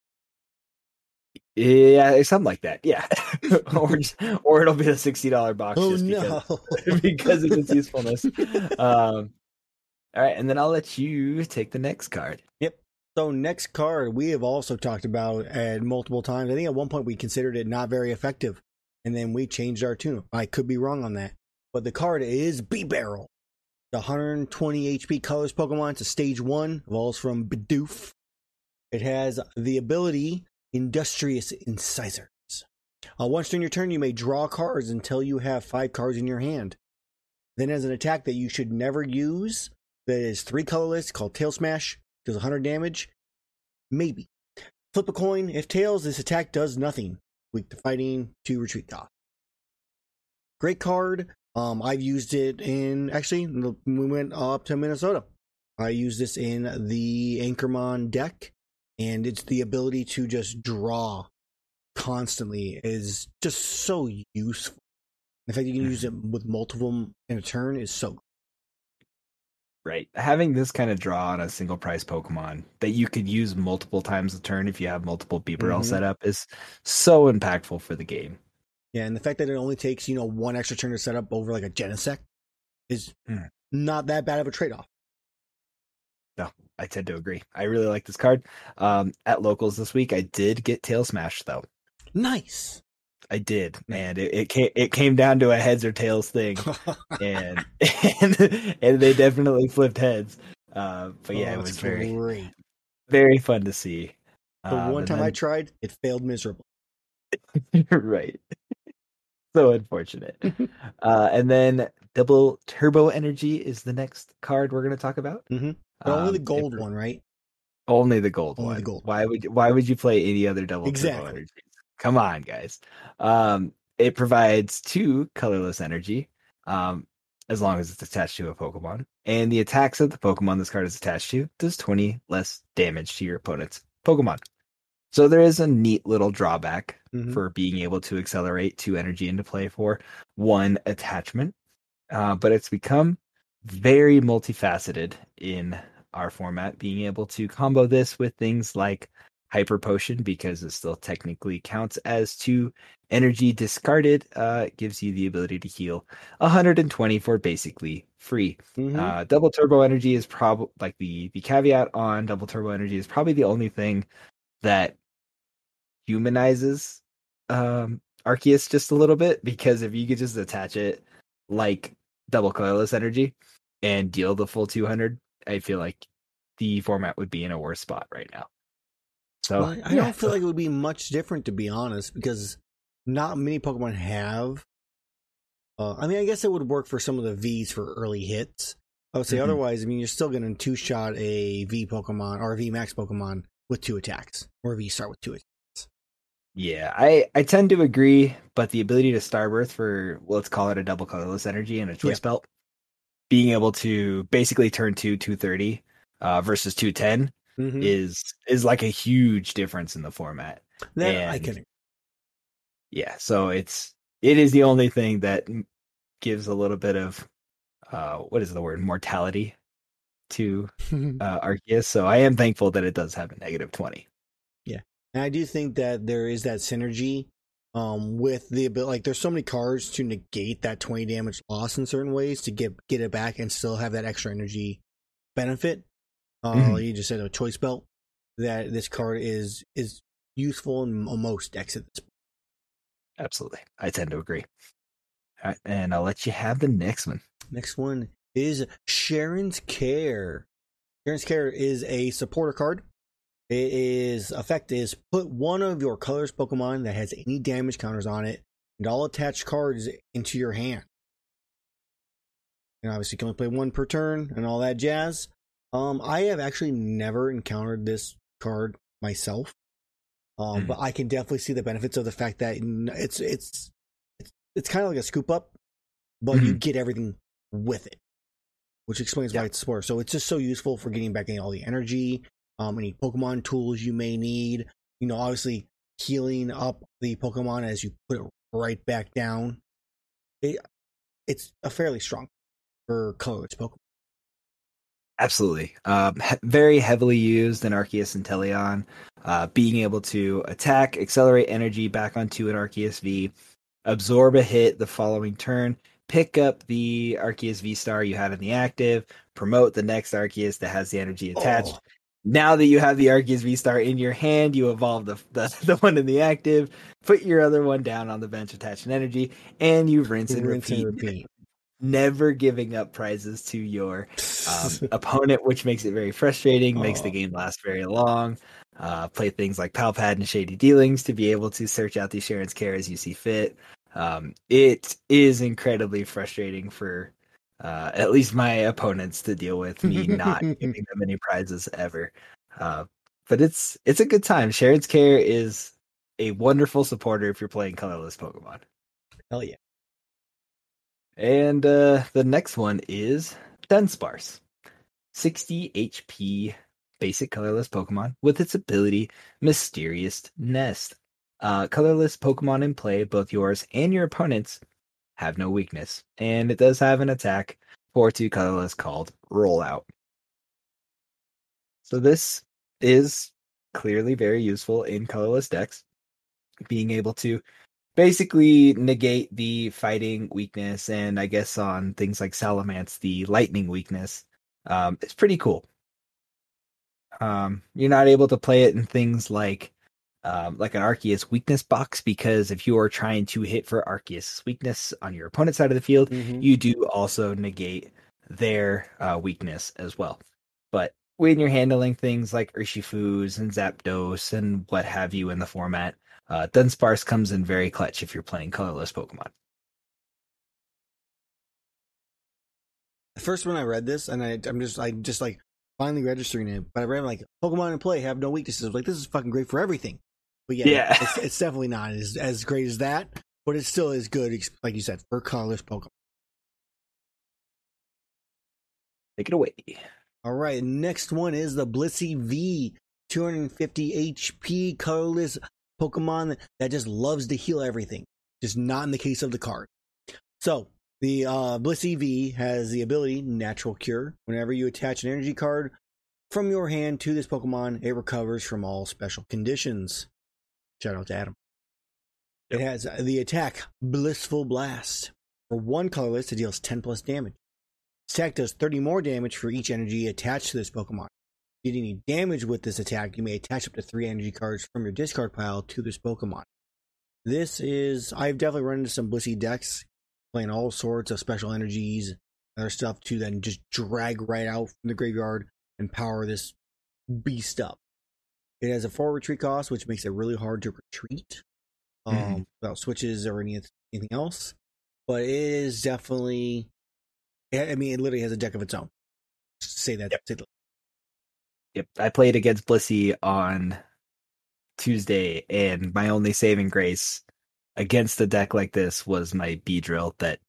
Yeah, something like that. Yeah, or just, or it'll be a sixty dollar box Oh just no! because because of its usefulness. Um, all right, and then I'll let you take the next card. So next card we have also talked about at multiple times. I think at one point we considered it not very effective, and then we changed our tune. I could be wrong on that, but the card is Bibarel. The 120 HP colors Pokemon. It's a stage one. Evolves from Bidoof. It has the ability Industrious Incisors. Uh, once during your turn, you may draw cards until you have five cards in your hand. Then, as an attack that you should never use, that is three colorless, called Tail Smash, deals 100 damage. Maybe. Flip a coin. If tails, this attack does nothing. Weak to fighting, to retreat off. Great card. Um, I've used it in actually we went up to Minnesota. I used this in the Anchormon deck, and it's the ability to just draw constantly is just so useful. The fact you can use it with multiple in a turn is so good. Right, having this kind of draw on a single price Pokemon that you could use multiple times a turn if you have multiple Bibarel Mhm. set up is so impactful for the game. Yeah, and the fact that it only takes, you know, one extra turn to set up over like a Genesect is Hmm. not that bad of a trade off. No, I tend to agree. I really like this card. Um, at locals this week, I did get Tail Smash though. Nice. I did, and it, it came it came down to a heads or tails thing, and and and they definitely flipped heads. Uh, but yeah, Oh, it was very great. very fun to see. The Um, one time I tried, it failed miserably. right, so unfortunate. uh, and then double turbo energy is the next card we're going to talk about. Mhm. But only Um, the gold one, right? Only the gold Only one. the gold Why would why would you play any other double Exactly. turbo energies? Come on, guys. Um, it provides two colorless energy, um, as long as it's attached to a Pokemon, and the attacks of the Pokemon this card is attached to does twenty less damage to your opponent's Pokemon. So there is a neat little drawback Mhm. for being able to accelerate two energy into play for one attachment, uh, but it's become very multifaceted in our format, being able to combo this with things like Hyper Potion because it still technically counts as two energy discarded. Uh, gives you the ability to heal 120 for basically free. Mhm. Uh, double Turbo Energy is probably like the the caveat on Double Turbo Energy is probably the only thing that humanizes um, Arceus just a little bit because if you could just attach it like double coilless energy and deal the full 200, I feel like the format would be in a worse spot right now. So Well, I I yeah, don't feel like it would be much different to be honest, because not many Pokemon have. Uh, I mean, I guess it would work for some of the V's for early hits. I would say Mhm. otherwise. I mean, you're still going to two shot a V Pokemon or a V Max Pokemon with two attacks, or V start with two attacks. Yeah, I I tend to agree, but the ability to Starbirth for well, let's call it a double colorless energy and a choice belt, being able to basically turn two two thirty uh, versus two ten Mm-hmm. is is like a huge difference in the format. That I can. Yeah, so it's it is the only thing that gives a little bit of uh what is the word mortality to uh Arceus. So I am thankful that it does have a negative twenty. Yeah, And I do think that there is that synergy um, with the ability. Like, there's so many cards to negate that 20 damage loss in certain ways to get get it back and still have that extra energy benefit. Uh, Mhm. You just said a choice belt. That this card is is useful in most decks at this point. Absolutely, I tend to agree. All right, and I'll let you have the next one. Next one is Cheren's Care. Cheren's Care is a supporter card. It is effect is put one of your colors Pokemon that has any damage counters on it and all attached cards into your hand. And obviously you can only play one per turn and all that jazz. Um, I have actually never encountered this card myself. Um, Hmm. but I can definitely see the benefits of the fact that it's it's it's, it's kind of like a scoop up, but you get everything with it, which explains why it's sport. So it's just so useful for getting back in all the energy, um, any Pokemon tools you may need. You know, obviously healing up the Pokemon as you put it right back down. It, it's a fairly strong for colorless Pokemon. Absolutely. Um, he- very heavily used in Arceus Inteleon. Uh, being able to attack, accelerate energy back onto an Arceus V, absorb a hit the following turn, pick up the Arceus V star you had in the active, promote the next Arceus that has the energy attached. Oh, Now that you have the Arceus V star in your hand, you evolve the, the the one in the active, put your other one down on the bench attached an energy, and you rinse and rinse and repeat. Never giving up prizes to your um, opponent, which makes it very frustrating, makes the game last very long. Uh, play things like Pal Pad and Shady Dealings to be able to search out these Cheren's care as you see fit. Um, it is incredibly frustrating for uh, at least my opponents to deal with me not giving them any prizes ever. Uh, but it's it's a good time. Cheren's care is a wonderful supporter if you're playing colorless Pokemon. Hell yeah. And uh, the next one is Dunsparce. 60 HP basic colorless Pokemon with its ability Mysterious Nest. Uh, colorless Pokemon in play, both yours and your opponent's, have no weakness. And it does have an attack for two colorless called Rollout. So this is clearly very useful in colorless decks. Being able to basically negate the fighting weakness and I guess on things like Salamence, the lightning weakness. Um, it's pretty cool. Um, you're not able to play it in things like um, like an Arceus weakness box because if you are trying to hit for Arceus weakness on your opponent's side of the field, Mhm. you do also negate their uh, weakness as well. But when you're handling things like Urshifu's and Zapdos and what have you in the format, uh, Dunsparce comes in very clutch if you're playing colorless Pokemon. At first when I read this, and I, I'm just, I just like finally registering it, but I read like Pokemon in play have no weaknesses. I was like, this is fucking great for everything. But yeah, Yeah. it's, it's definitely not as as great as that, but it still is good, like you said, for colorless Pokemon. Take it away. All right, next one is the Blissey V, 250 HP colorless Pokemon that just loves to heal everything. Just not in the case of the card. So the uh, Blissey V has the ability Natural Cure. Whenever you attach an energy card from your hand to this Pokemon, it recovers from all special conditions. Shout out to Adam. It has the attack Blissful Blast. For one colorless, it deals 10 plus damage. This attack does 30 more damage for each energy attached to this Pokemon. Did any damage with this attack, you may attach up to three energy cards from your discard pile to this Pokemon. This is I've definitely run into some Blissey decks playing all sorts of special energies, other stuff to then just drag right out from the graveyard and power this beast up. It has a four retreat cost, which makes it really hard to retreat um, Mhm. without switches or any, anything else. But it is definitely, I mean, it literally has a deck of its own. Say that. say that. Yep, I played against Blissey on Tuesday, and my only saving grace against a deck like this was my Beedrill that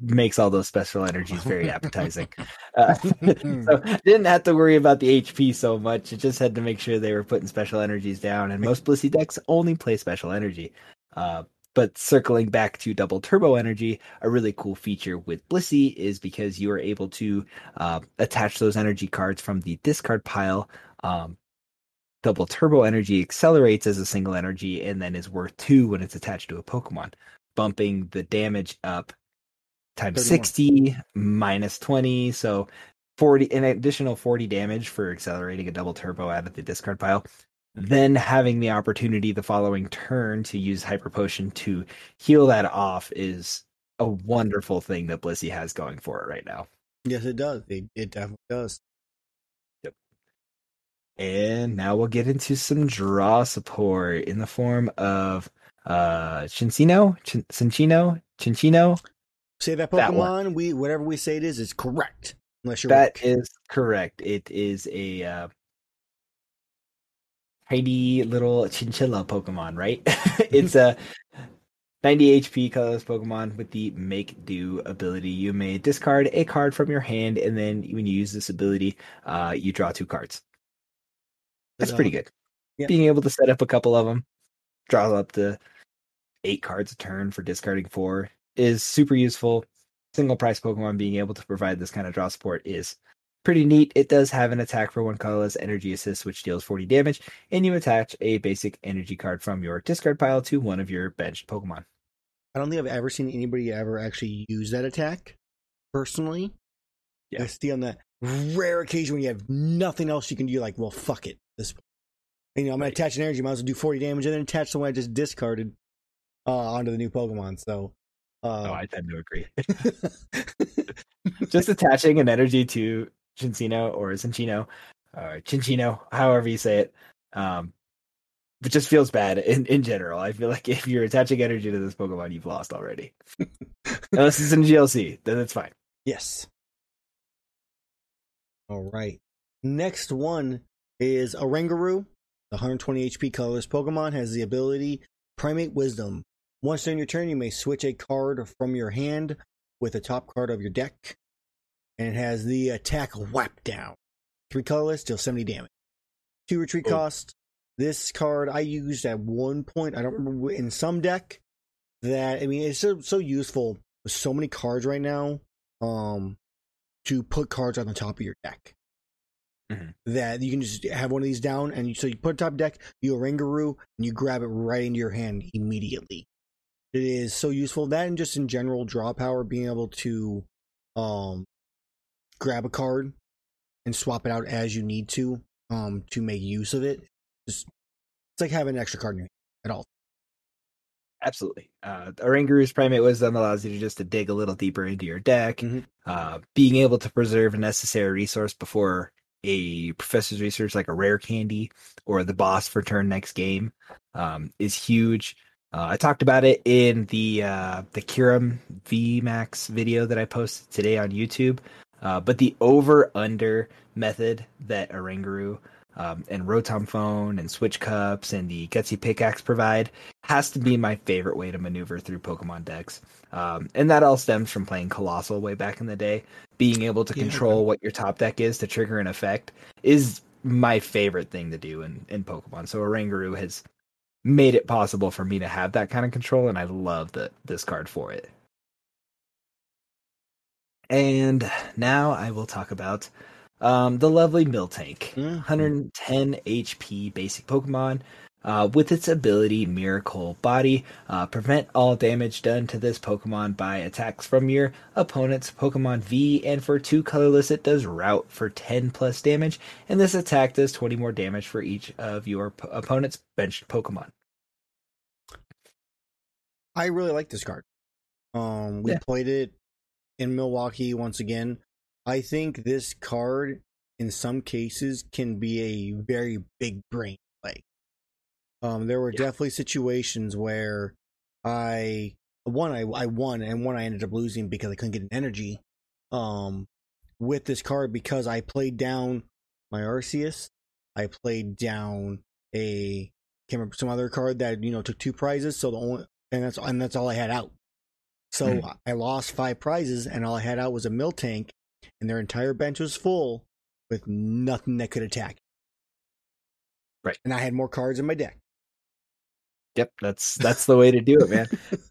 makes all those special energies very appetizing. Uh, so I didn't have to worry about the HP so much. It just had to make sure they were putting special energies down, and most Blissey decks only play special energy. Uh, but circling back to double turbo energy, a really cool feature with Blissey is because you are able to uh, attach those energy cards from the discard pile. Um, double turbo energy accelerates as a single energy and then is worth two when it's attached to a Pokemon, bumping the damage up times 30 60 minus 20. So 40, an additional 40 damage for accelerating a double turbo out of the discard pile. Then having the opportunity the following turn to use Hyper Potion to heal that off is a wonderful thing that Blissey has going for it right now. Yes, it does. It, it definitely does. Yep. And now we'll get into some draw support in the form of uh Cincino, Chin- Cinchino, Cinchino. Say that That Pokemon, we whatever we say it is, is correct. Unless you're That is correct. It is a uh, tiny little chinchilla Pokemon, right? it's a 90 HP colorless Pokemon with the Make Do ability. You may discard a card from your hand, and then when you use this ability, uh, you draw two cards. That's pretty good. yeah. Being able to set up a couple of them, draw up to eight cards a turn for discarding four is super useful. Single price Pokemon being able to provide this kind of draw support is pretty neat. It does have an attack for one colorless energy assist, which deals 40 damage, and you attach a basic energy card from your discard pile to one of your benched Pokemon. I don't think I've ever seen anybody ever actually use that attack. Personally, Yeah. I see on that rare occasion when you have nothing else you can do, like, well, fuck it. This, you know, I'm gonna Right. attach an energy, might as well do 40 damage, and then attach the one I just discarded uh, onto the new Pokemon. So, uh, Oh, I tend to agree. Just attaching an energy to Cincino or Cinchino, or Chinchino, however you say it, um, it just feels bad in, in general. I feel like if you're attaching energy to this Pokemon, you've lost already. Unless it's in GLC, then it's fine. Yes. All right. Next one is Oranguru. The 120 HP colorless Pokemon has the ability Primate Wisdom. Once during your turn, you may switch a card from your hand with the top card of your deck. And it has the attack Whap Down. Three colorless, deal 70 damage. Two retreat Oh. cost. This card I used at one point, I don't remember, in some deck that, I mean, it's so, so useful with so many cards right now um to put cards on the top of your deck. Mhm. That you can just have one of these down, and you, so you put top deck, you Oranguru, and you grab it right into your hand immediately. It is so useful. That and just in general draw power, being able to um grab a card and swap it out as you need to um to make use of it. Just it's like having an extra card in your hand at all. Absolutely. Uh, Oranguru's Primate Wisdom allows you to just to dig a little deeper into your deck. Mhm. Uh, being able to preserve a necessary resource before a professor's research, like a rare candy or the boss for turn next game, um, is huge. Uh, I talked about it in the uh, the Kyurem VMAX video that I posted today on YouTube. Uh, but the over under method that Oranguru um, and Rotom Phone and Switch Cups and the Gutsy Pickaxe provide has to be my favorite way to maneuver through Pokemon decks. Um, and that all stems from playing Colossal way back in the day. Being able to Yeah. control what your top deck is to trigger an effect is my favorite thing to do in, in Pokemon. So Oranguru has made it possible for me to have that kind of control, and I love the, this card for it. And now I will talk about um, the lovely Miltank. Mhm. 110 HP basic Pokemon. Uh, with its ability Miracle Body, uh, prevent all damage done to this Pokemon by attacks from your opponent's Pokemon V, and for two colorless, it does Route for 10 plus damage, and this attack does 20 more damage for each of your p- opponent's benched Pokemon. I really like this card. Um, we Yeah. played it in Milwaukee once again. I think this card, in some cases, can be a very big brain play. Um, there were Yeah. definitely situations where I one I, I won and one I ended up losing because I couldn't get an energy. Um, with this card because I played down my Arceus, I played down a can't remember some other card that you know took two prizes. So the only and that's and that's all I had out. So Mhm. I lost five prizes, and all I had out was a Miltank, and their entire bench was full with nothing that could attack. Right. and I had more cards in my deck. Yep, that's that's the way to do it, man.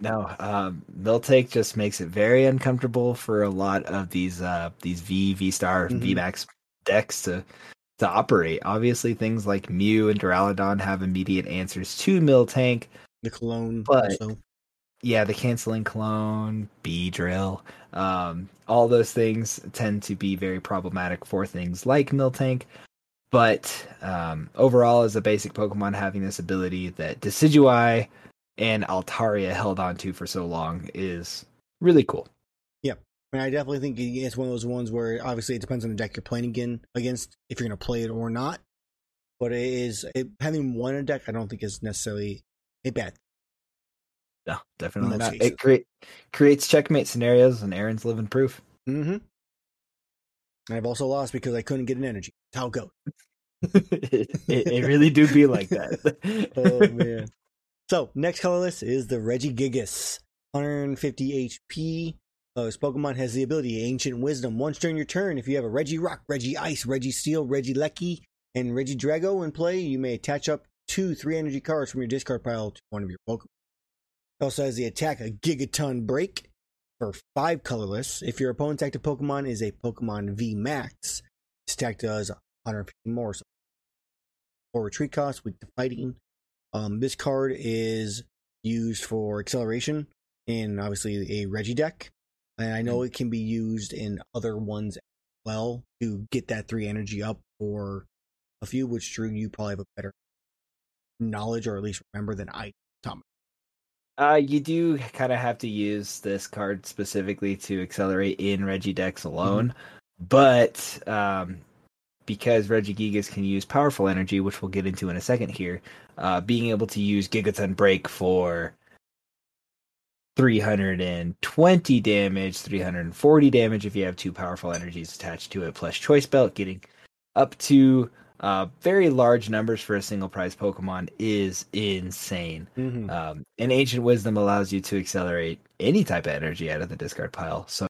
No, um, Miltank just makes it very uncomfortable for a lot of these uh, these V V Star Mhm. V Max decks to to operate. Obviously, things like Mew and Duraludon have immediate answers to Miltank. The clone, But- also. Yeah, the canceling clone, Beedrill, um, all those things tend to be very problematic for things like Miltank. But um, overall, as a basic Pokemon, having this ability that Decidueye and Altaria held on to for so long is really cool. I mean, I definitely think it's one of those ones where obviously it depends on the deck you're playing again against if you're going to play it or not. But it is it, having one a deck. I don't think is necessarily a bad. No, definitely not. It create, creates checkmate scenarios, and Aaron's living proof. Mm-hmm. I've also lost because I couldn't get an energy. That's how it goes. it, it, it really do be like that. Oh man. so next colorless is the Regigigas. 150 HP. Uh, this Pokemon has the ability Ancient Wisdom. Once during your turn, if you have a Regirock, Reggie Ice, Registeel, Reggie Lecky, and Regidrago in play, you may attach up two three energy cards from your discard pile to one of your Pokemon. It also has the attack a Gigaton Break for five colorless. If your opponent's active Pokemon is a Pokemon V Max, this attack does 150 more. So for retreat cost, weak to fighting. Um, this card is used for acceleration in obviously a Reggie deck, and I know it can be used in other ones as well to get that three energy up for a few, which Drew you probably have a better knowledge or at least remember than I. Uh, you do kind of have to use this card specifically to accelerate in Regidex alone, but um, because Regigigas can use powerful energy, which we'll get into in a second here, uh, being able to use Gigaton Break for 320 damage, 340 damage if you have two powerful energies attached to it, plus Choice Belt, getting up to uh, very large numbers for a single prize Pokemon is insane. Mm-hmm. Um, and ancient wisdom allows you to accelerate any type of energy out of the discard pile. So,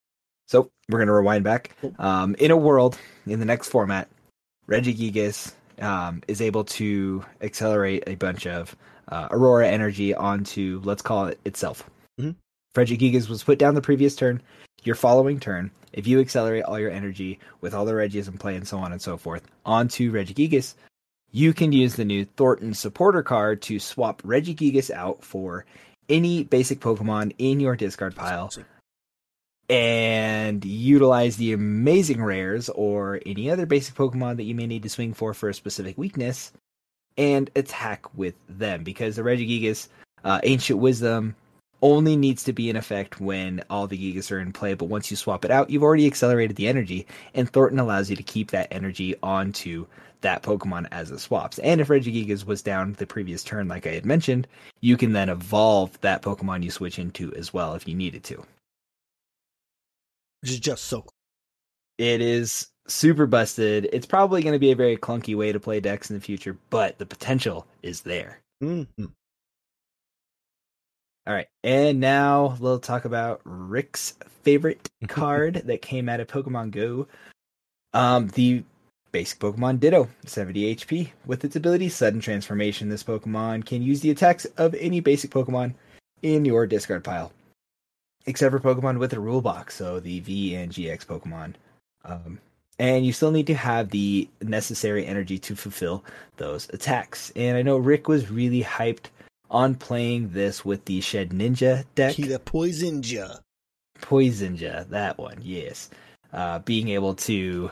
so we're gonna rewind back. Um, in a world in the next format, Regigigas um, is able to accelerate a bunch of uh, Aurora energy onto, let's call it itself. Regigigas was put down the previous turn. Your following turn, if you accelerate all your energy with all the Regis in play and so on and so forth onto Regigigas, you can use the new Thornton supporter card to swap Regigigas out for any basic Pokemon in your discard pile and utilize the amazing rares or any other basic Pokemon that you may need to swing for for a specific weakness and attack with them because the Regigigas uh, Ancient Wisdom only needs to be in effect when all the Gigas are in play, but once you swap it out, you've already accelerated the energy, and Thornton allows you to keep that energy onto that Pokemon as it swaps. And if Regigigas was down the previous turn, like I had mentioned, you can then evolve that Pokemon you switch into as well if you needed to. Which is just so cool. It is super busted. It's probably going to be a very clunky way to play decks in the future, but the potential is there. Mm-hmm. All right, and now we'll talk about Rick's favorite card that came out of Pokemon Go. Um, the basic Pokemon Ditto, 70 HP. With its ability Sudden Transformation, this Pokemon can use the attacks of any basic Pokemon in your discard pile, except for Pokemon with a rule box, so the V and GX Pokemon. Um, and you still need to have the necessary energy to fulfill those attacks. And I know Rick was really hyped on playing this with the Shedinja deck. He the Poisonja. Poisonja, that one, yes. Uh, being able to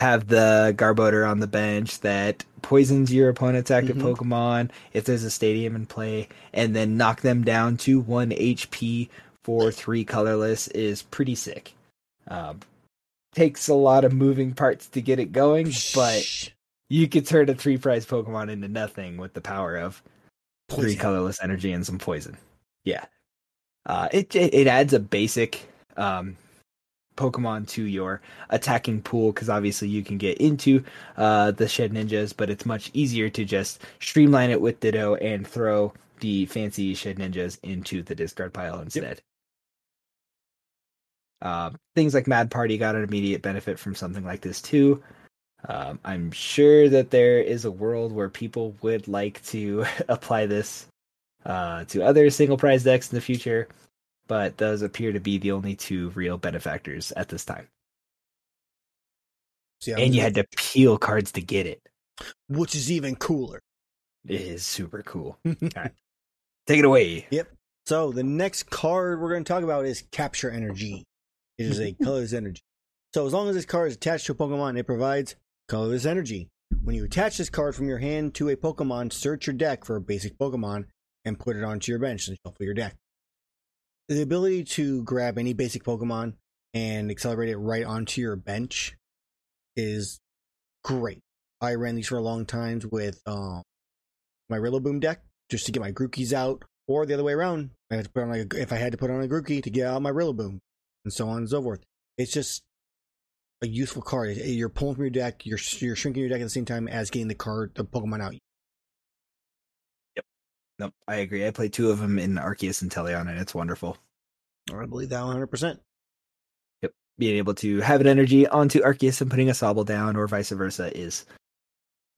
have the Garbodor on the bench that poisons your opponent's active Mhm. Pokemon if there's a stadium in play, and then knock them down to one HP for three colorless is pretty sick. Um, takes a lot of moving parts to get it going, but you could turn a three prize Pokemon into nothing with the power of three colorless energy and some poison. Yeah. Uh, it, it it adds a basic um, Pokemon to your attacking pool because obviously you can get into uh, the Shedinjas, but it's much easier to just streamline it with Ditto and throw the fancy Shedinjas into the discard pile instead. Uh, things like Mad Party got an immediate benefit from something like this too. Um, I'm sure that there is a world where people would like to apply this uh, to other single prize decks in the future, but those appear to be the only two real benefactors at this time. Yeah, And you had to peel cards to get it. which is even cooler. It is super cool. Alright. Take it away. Yep. So the next card we're going to talk about is Capture Energy. It is a colorless energy. So as long as this card is attached to a Pokemon, it provides colorless energy. When you attach this card from your hand to a Pokemon, search your deck for a basic Pokemon and put it onto your bench and shuffle your deck. The ability to grab any basic Pokemon and accelerate it right onto your bench is great. I ran these for a long time with um, my Rillaboom deck just to get my Grookey's out, or the other way around. I had to put on like a, if I had to put on a Grookey to get out my Rillaboom, and so on and so forth. It's just a useful card. You're pulling from your deck, you're you're shrinking your deck at the same time as getting the card, the Pokemon out. Yep. Nope, I agree. I played two of them in Arceus Inteleon, and it's wonderful. I believe that 100. percent Yep. Being able to have an energy onto Arceus and putting a Sobble down, or vice versa, is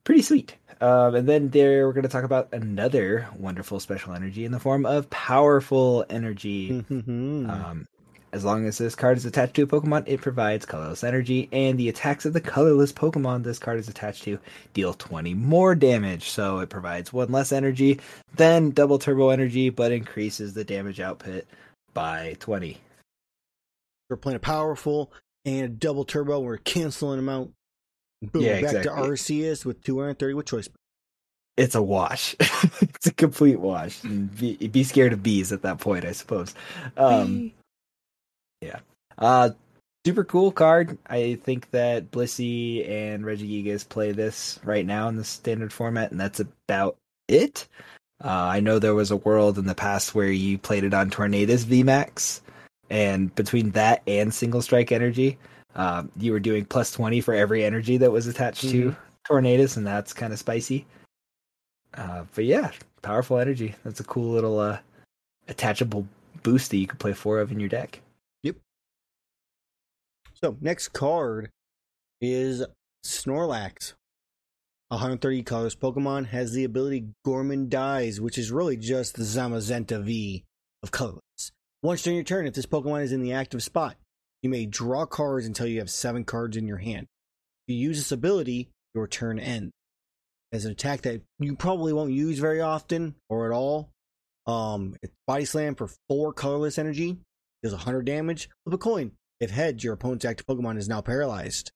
pretty sweet. Um, and then there, we're going to talk about another wonderful special energy in the form of powerful energy. Mm-hmm. Um, as long as this card is attached to a Pokemon, it provides colorless energy, and the attacks of the colorless Pokemon this card is attached to deal 20 more damage. So it provides one less energy than double turbo energy, but increases the damage output by 20. We're playing a powerful and a double turbo. We're canceling them out. Boom, Yeah, back to exactly. Arceus with 230 with choice. It's a wash. it's a complete wash. Be, be scared of bees at that point, I suppose. Um, yeah. Uh, super cool card. I think that Blissey and Regigigas play this right now in the standard format, and that's about it. Uh, I know there was a world in the past where you played it on Tornadus VMAX, and between that and Single Strike Energy, um, you were doing plus 20 for every energy that was attached to Tornadus, and that's kind of spicy. Uh, but yeah, powerful energy. That's a cool little uh, attachable boost that you could play four of in your deck. So next card is Snorlax. 130 colors Pokemon has the ability Gormandize, which is really just the Zamazenta V of colorless. Once during your turn, if this Pokemon is in the active spot, you may draw cards until you have seven cards in your hand. If you use this ability, your turn ends. As an attack that you probably won't use very often or at all. Um, it's Body Slam for four colorless energy, does 100 damage. Flip a coin. If heads, your opponent's active Pokemon is now paralyzed.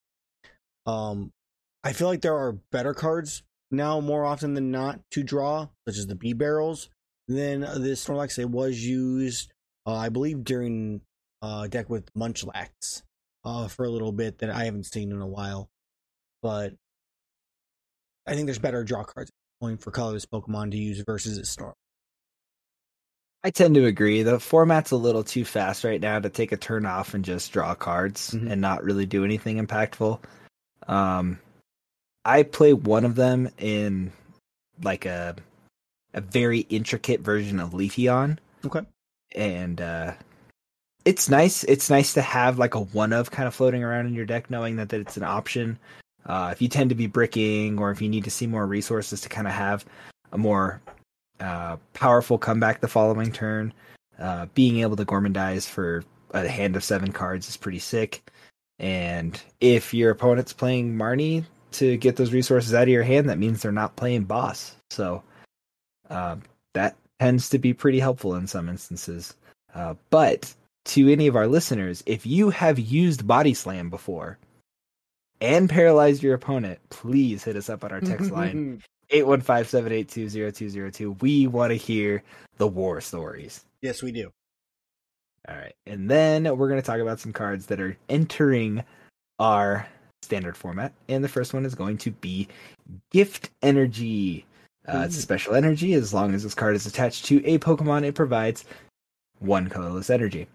Um, I feel like there are better cards now more often than not to draw, such as the Bibarels, than this Snorlax. It was used, uh, I believe, during uh, deck with Munchlax uh, for a little bit that I haven't seen in a while. But I think there's better draw cards going for colorless Pokemon to use versus a Snorlax. I tend to agree. The format's a little too fast right now to take a turn off and just draw cards Mhm. and not really do anything impactful. Um, I play one of them in like a a very intricate version of Leafeon, Okay. and uh, it's nice. It's nice to have like a one of kind of floating around in your deck, knowing that, that it's an option. Uh, if you tend to be bricking, or if you need to see more resources to kind of have a more uh, powerful comeback the following turn, uh, being able to Gormandize for a hand of seven cards is pretty sick. And if your opponent's playing Marnie to get those resources out of your hand, that means they're not playing boss. So uh, that tends to be pretty helpful in some instances. Uh, but to any of our listeners, if you have used Body Slam before, and paralyzed your opponent, please hit us up on our text line 815-782-0202. We want to hear the war stories. yes, we do. All right. And then we're going to talk about some cards that are entering our standard format. And the first one is going to be Gift Energy. Uh, it's a special energy. As long as this card is attached to a Pokemon, it provides one colorless energy.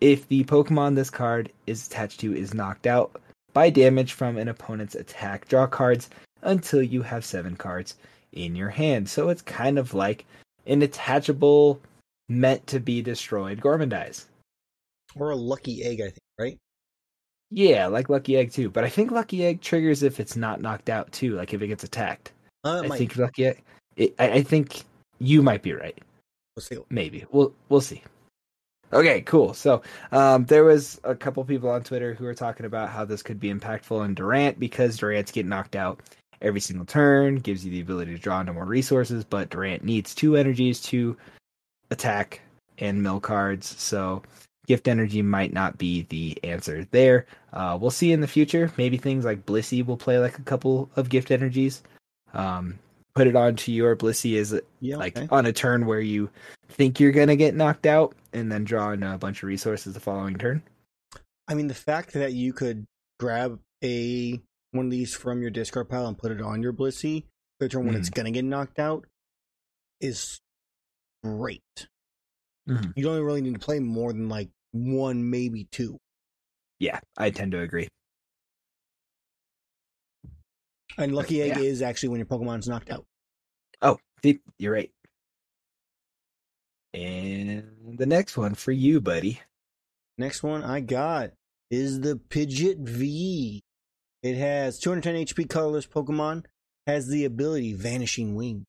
If the Pokemon this card is attached to is knocked out by damage from an opponent's attack, draw cards until you have seven cards in your hand. So it's kind of like an attachable, meant to be destroyed Gormandize. Or a lucky egg, I think, right? Yeah, like Lucky Egg too. But I think Lucky Egg triggers if it's not knocked out too, like if it gets attacked. Uh, I might- think Lucky Egg. It, I, I think you might be right. we'll see. Maybe we'll we'll see. Okay, cool. So um, there was a couple people on Twitter who were talking about how this could be impactful in Durant because Durant's getting knocked out every single turn, gives you the ability to draw into more resources, but Durant needs two energies to attack and mill cards. So gift energy might not be the answer there. Uh, we'll see in the future. Maybe things like Blissey will play like a couple of gift energies. Um, put it onto your Blissey is Yeah, like okay. on a turn where you think you're gonna get knocked out and then draw in a bunch of resources the following turn. I mean, the fact that you could grab a one of these from your discard pile and put it on your Blissey the turn when Mm-hmm. it's gonna get knocked out is great. Mhm. You don't really need to play more than like one, maybe two. Yeah, I tend to agree. And lucky egg Yeah. is actually when your Pokemon's knocked out. Oh, you're right. And the next one for you, buddy. Next one I got is the Pidgeot V. It has 210 HP colorless Pokemon, has the ability Vanishing Wing.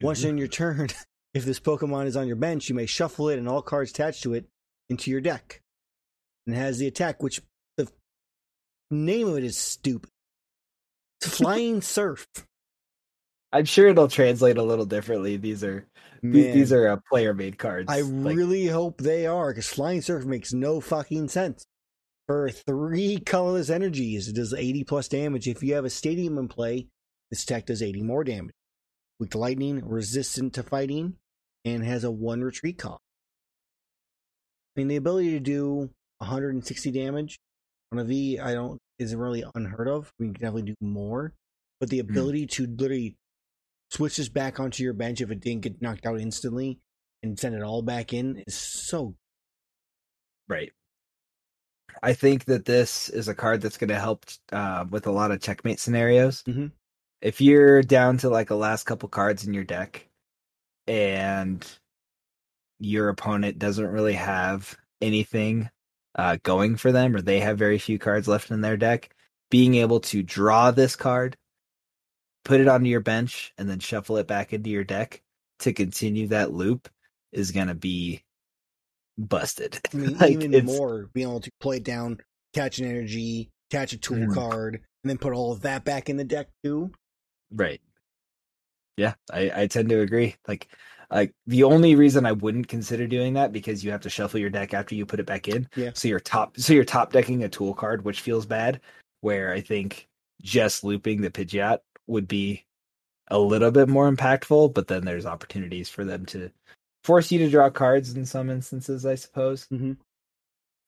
Once Ooh. in your turn, if this Pokemon is on your bench, you may shuffle it and all cards attached to it into your deck. And it has the attack, which the name of it is stupid. It's Flying Surf. I'm sure it'll translate a little differently. These are th- these are uh, player made cards. I Like, really hope they are, because Flying Surf makes no fucking sense. For three colorless energies, it does 80 plus damage. If you have a stadium in play, this attack does 80 more damage. Weak to lightning, resistant to fighting, and has a one retreat cost. I mean, the ability to do 160 damage on a V, I don't isn't really unheard of. We can definitely do more, but the hmm. ability to literally switch this back onto your bench if it didn't get knocked out instantly and send it all back in is so Right. I think that this is a card that's going to help uh, with a lot of checkmate scenarios. Mhm. If you're down to like a last couple cards in your deck, and your opponent doesn't really have anything uh, going for them, or they have very few cards left in their deck, being able to draw this card, put it onto your bench, and then shuffle it back into your deck to continue that loop is going to be busted. I mean, Like, even it's- more being able to play it down, catch an energy, catch a tool Mhm. card, and then put all of that back in the deck too. Right. Yeah, I, I tend to agree. Like, like the only reason I wouldn't consider doing that because you have to shuffle your deck after you put it back in. Yeah. So you're top, so you're top decking a tool card, which feels bad. Where I think just looping the Pidgeot would be a little bit more impactful, but then there's opportunities for them to force you to draw cards in some instances, I suppose. Mhm.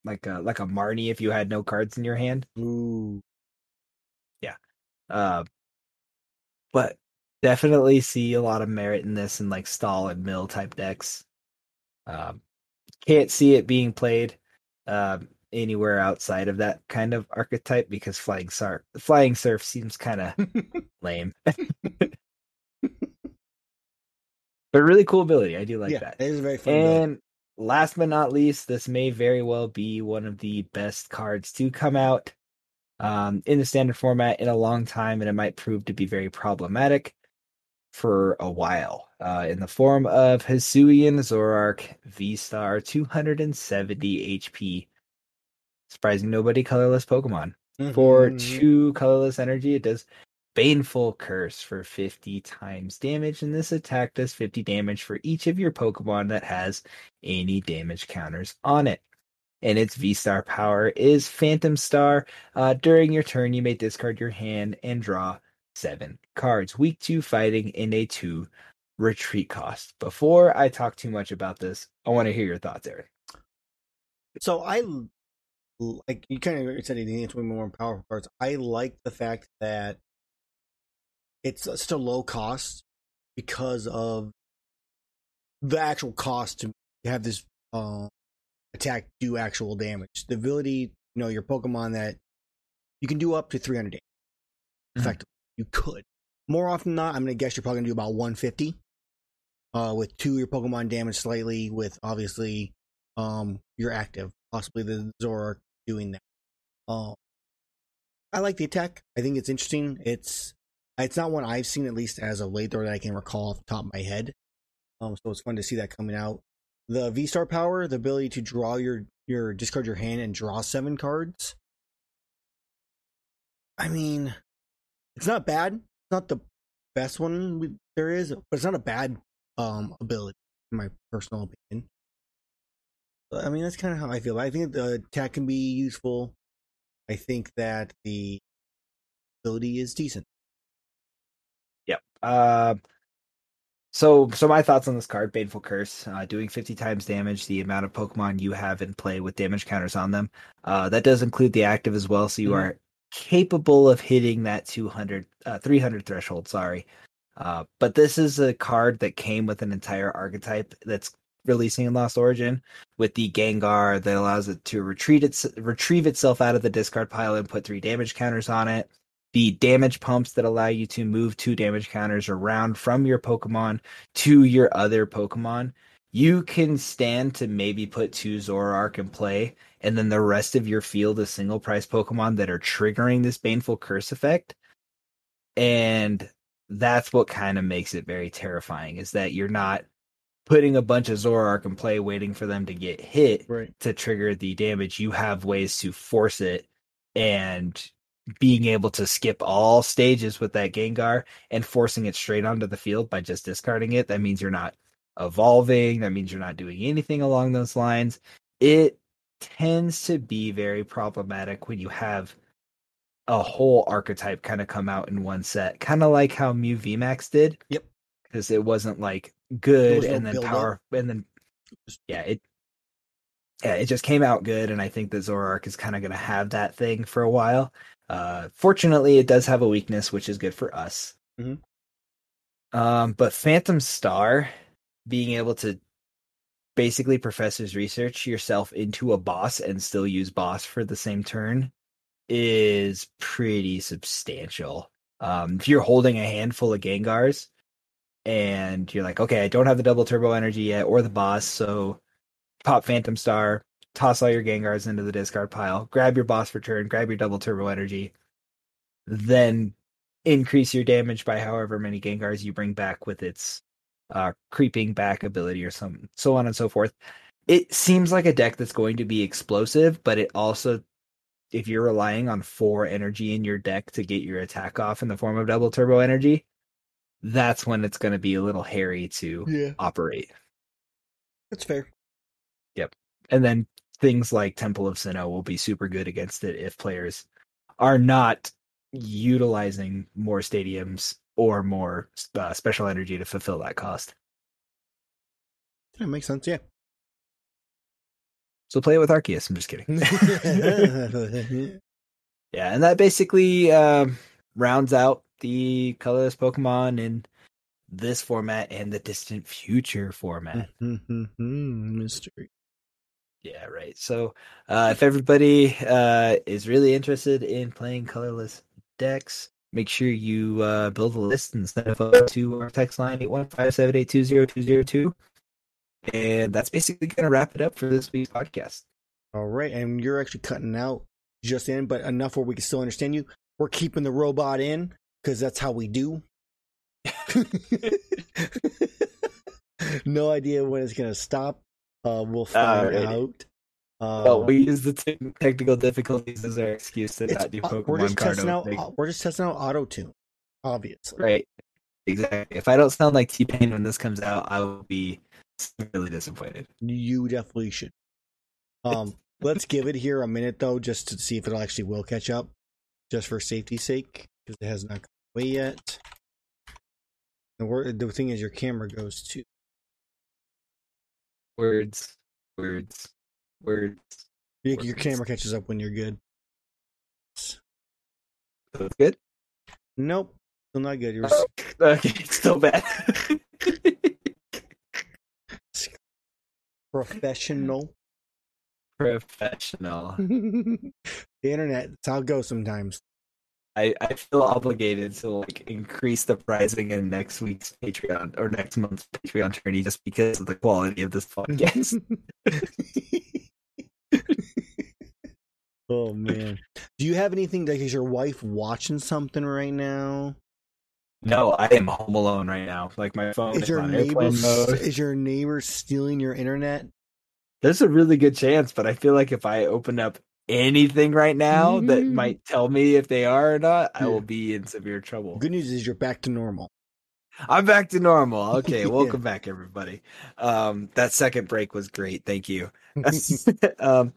Like a like a Marnie if you had no cards in your hand. Ooh, yeah. Uh, but definitely see a lot of merit in this in like stall and mill type decks. Um, can't see it being played um, anywhere outside of that kind of archetype because flying surf, flying surf seems kind of lame. but really cool ability. I do like yeah, that. it is very fun. ability. And last but not least, this may very well be one of the best cards to come out um, in the standard format in a long time, and it might prove to be very problematic for a while. Uh, in the form of Hisuian Zoroark V Star, 270 HP. Surprising nobody, colorless Pokemon. For Mhm. two colorless energy, it does Baneful Curse for 50 times damage, and this attack does 50 damage for each of your Pokemon that has any damage counters on it. and its V Star power is Phantom Star. Uh, during your turn, you may discard your hand and draw seven cards. Weak to fighting in a two retreat cost. Before I talk too much about this, I want to hear your thoughts, Eric. So I like you kind of said it's one more powerful cards. I like the fact that it's still low cost because of the actual cost to have this uh, attack do actual damage. The ability, you know, your Pokemon that you can do up to 300 damage. Mhm. Effectively, you could. More often than not, I'm going to guess you're probably going to do about 150. Uh, with two, your Pokemon damage slightly. With obviously, um, you're active. Possibly the Zoroark doing that. Uh, I like the attack. I think it's interesting. It's it's not one I've seen at least as of late, or that I can recall off the top of my head. Um, so it's fun to see that coming out. The V Star power, the ability to draw your your discard your hand and draw seven cards. I mean, it's not bad. It's not the best one we- there is, but it's not a bad um ability in my personal opinion. But, I mean, that's kind of how I feel. I think the attack can be useful. I think that the ability is decent. Uh, so, so my thoughts on this card: Baneful Curse, uh, doing 50 times damage. The amount of Pokemon you have in play with damage counters on them. Uh, that does include the active as well, so you Mhm. are capable of hitting that 200, uh, 300 threshold. Sorry, uh, but this is a card that came with an entire archetype that's releasing in Lost Origin with the Gengar that allows it to retreat its retrieve itself out of the discard pile and put three damage counters on it the damage pumps that allow you to move two damage counters around from your Pokemon to your other Pokemon. You can stand to maybe put two Zoroark in play, and then the rest of your field is single price Pokemon that are triggering this Baneful Curse effect. And that's what kind of makes it very terrifying is that you're not putting a bunch of Zoroark in play waiting for them to get hit Right. to trigger the damage, you have ways to force it and being able to skip all stages with that Gengar and forcing it straight onto the field by just discarding it. That means you're not evolving. That means you're not doing anything along those lines. It tends to be very problematic when you have a whole archetype kind of come out in one set, kind of like how Mew VMAX did. Yep. Because it wasn't like good was no and then build-up. power and then yeah, it yeah, it just came out good, and I think that Zoroark is kind of going to have that thing for a while. Uh, fortunately, it does have a weakness, which is good for us. Mhm. Um, but Phantom Star, being able to basically professor's research yourself into a boss and still use boss for the same turn is pretty substantial. Um, if you're holding a handful of Gengars and you're like, okay, I don't have the double turbo energy yet or the boss, so pop Phantom Star, toss all your Gengars into the discard pile, grab your boss for turn, grab your double turbo energy, then increase your damage by however many Gengars you bring back with its uh, creeping back ability or some so on and so forth. It seems like a deck that's going to be explosive, but it also if you're relying on four energy in your deck to get your attack off in the form of double turbo energy, that's when it's going to be a little hairy to Yeah, operate. that's fair. Yep. And then things like Temple of Sinnoh will be super good against it if players are not utilizing more stadiums or more uh, special energy to fulfill that cost. That makes sense. Yeah. So play it with Arceus. I'm just kidding. yeah, and that basically um, rounds out the colorless Pokemon in this format and the distant future format. Mystery. Yeah, right. So, uh, if everybody uh, is really interested in playing colorless decks, make sure you uh, build a list and send it up to our text line eight one five seven eight two zero two zero two. And that's basically going to wrap it up for this week's podcast. All right, and you're actually cutting out just in, but enough where we can still understand you. We're keeping the robot in because that's how we do. no idea when it's gonna stop. Uh, we'll find Alrighty. out. Uh, well, we use the te- technical difficulties as our excuse to it's- not do uh, we're just card testing out. opening. we're just testing out auto tune, obviously. Right. Exactly. If I don't sound like T Pain when this comes out, I will be really disappointed. You definitely should. Um, Let's give it here a minute though, just to see if it actually will catch up, just for safety's sake, because it has not come away yet. The word, the thing is, your camera goes to. Words, words, words. Your, your camera catches up when you're good. That's good. Nope, still not good. You're oh, Okay, it's still bad. professional. Professional. the internet, it's how it goes sometimes. I, I feel obligated to like increase the pricing in next week's Patreon or next month's Patreon tourney just because of the quality of this podcast. oh man, do you have anything like is your wife watching something right now? no, I am home alone right now. Like my phone Is is your neighbor is your neighbor stealing your internet? There's a really good chance, but I feel like if I open up anything right now that Mhm. might tell me if they are or not, I will be in severe trouble. Good news is you're back to normal. I'm back to normal. Okay, Yeah. welcome back, everybody. Um, that second break was great. Thank you. um,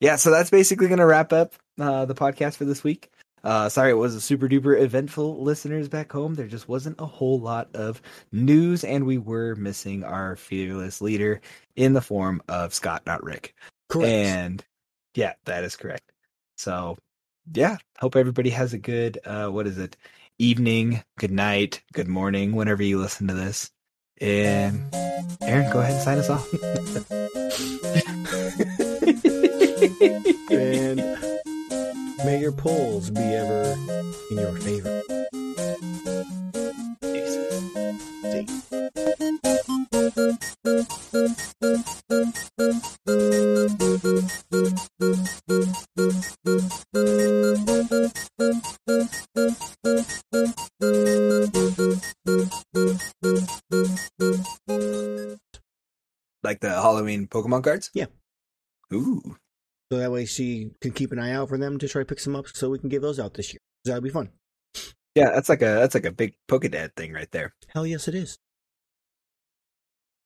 yeah, so that's basically going to wrap up uh, the podcast for this week. Uh, sorry, it was a super duper eventful listeners back home. There just wasn't a whole lot of news, and we were missing our fearless leader in the form of Scott, not Rick. Correct. And yeah, that is correct. So yeah, hope everybody has a good uh what is it? Evening, good night, good morning, whenever you listen to this. And Aaron, go ahead and sign us off. and may your polls be ever in your favor. See. Like the Halloween Pokemon cards? Yeah. Ooh. So that way she can keep an eye out for them to try to pick some up so we can give those out this year. That'll be fun. Yeah, that's like a that's like a big Pokedad thing right there. Hell yes, it is.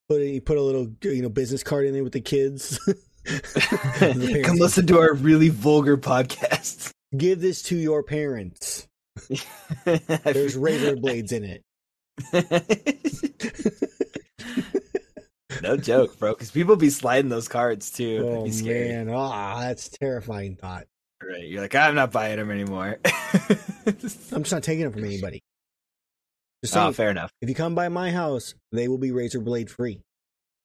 Put a, you put a little you know business card in there with the kids. The. Come listen to our really vulgar podcast. Give this to your parents. There's razor blades in it. no joke, bro. Because people be sliding those cards too. Oh man, ah, that's a terrifying thought. Right? You're like, I'm not buying them anymore. I'm just not taking them from anybody. Just oh, fair enough. if you come by my house, they will be razor blade free.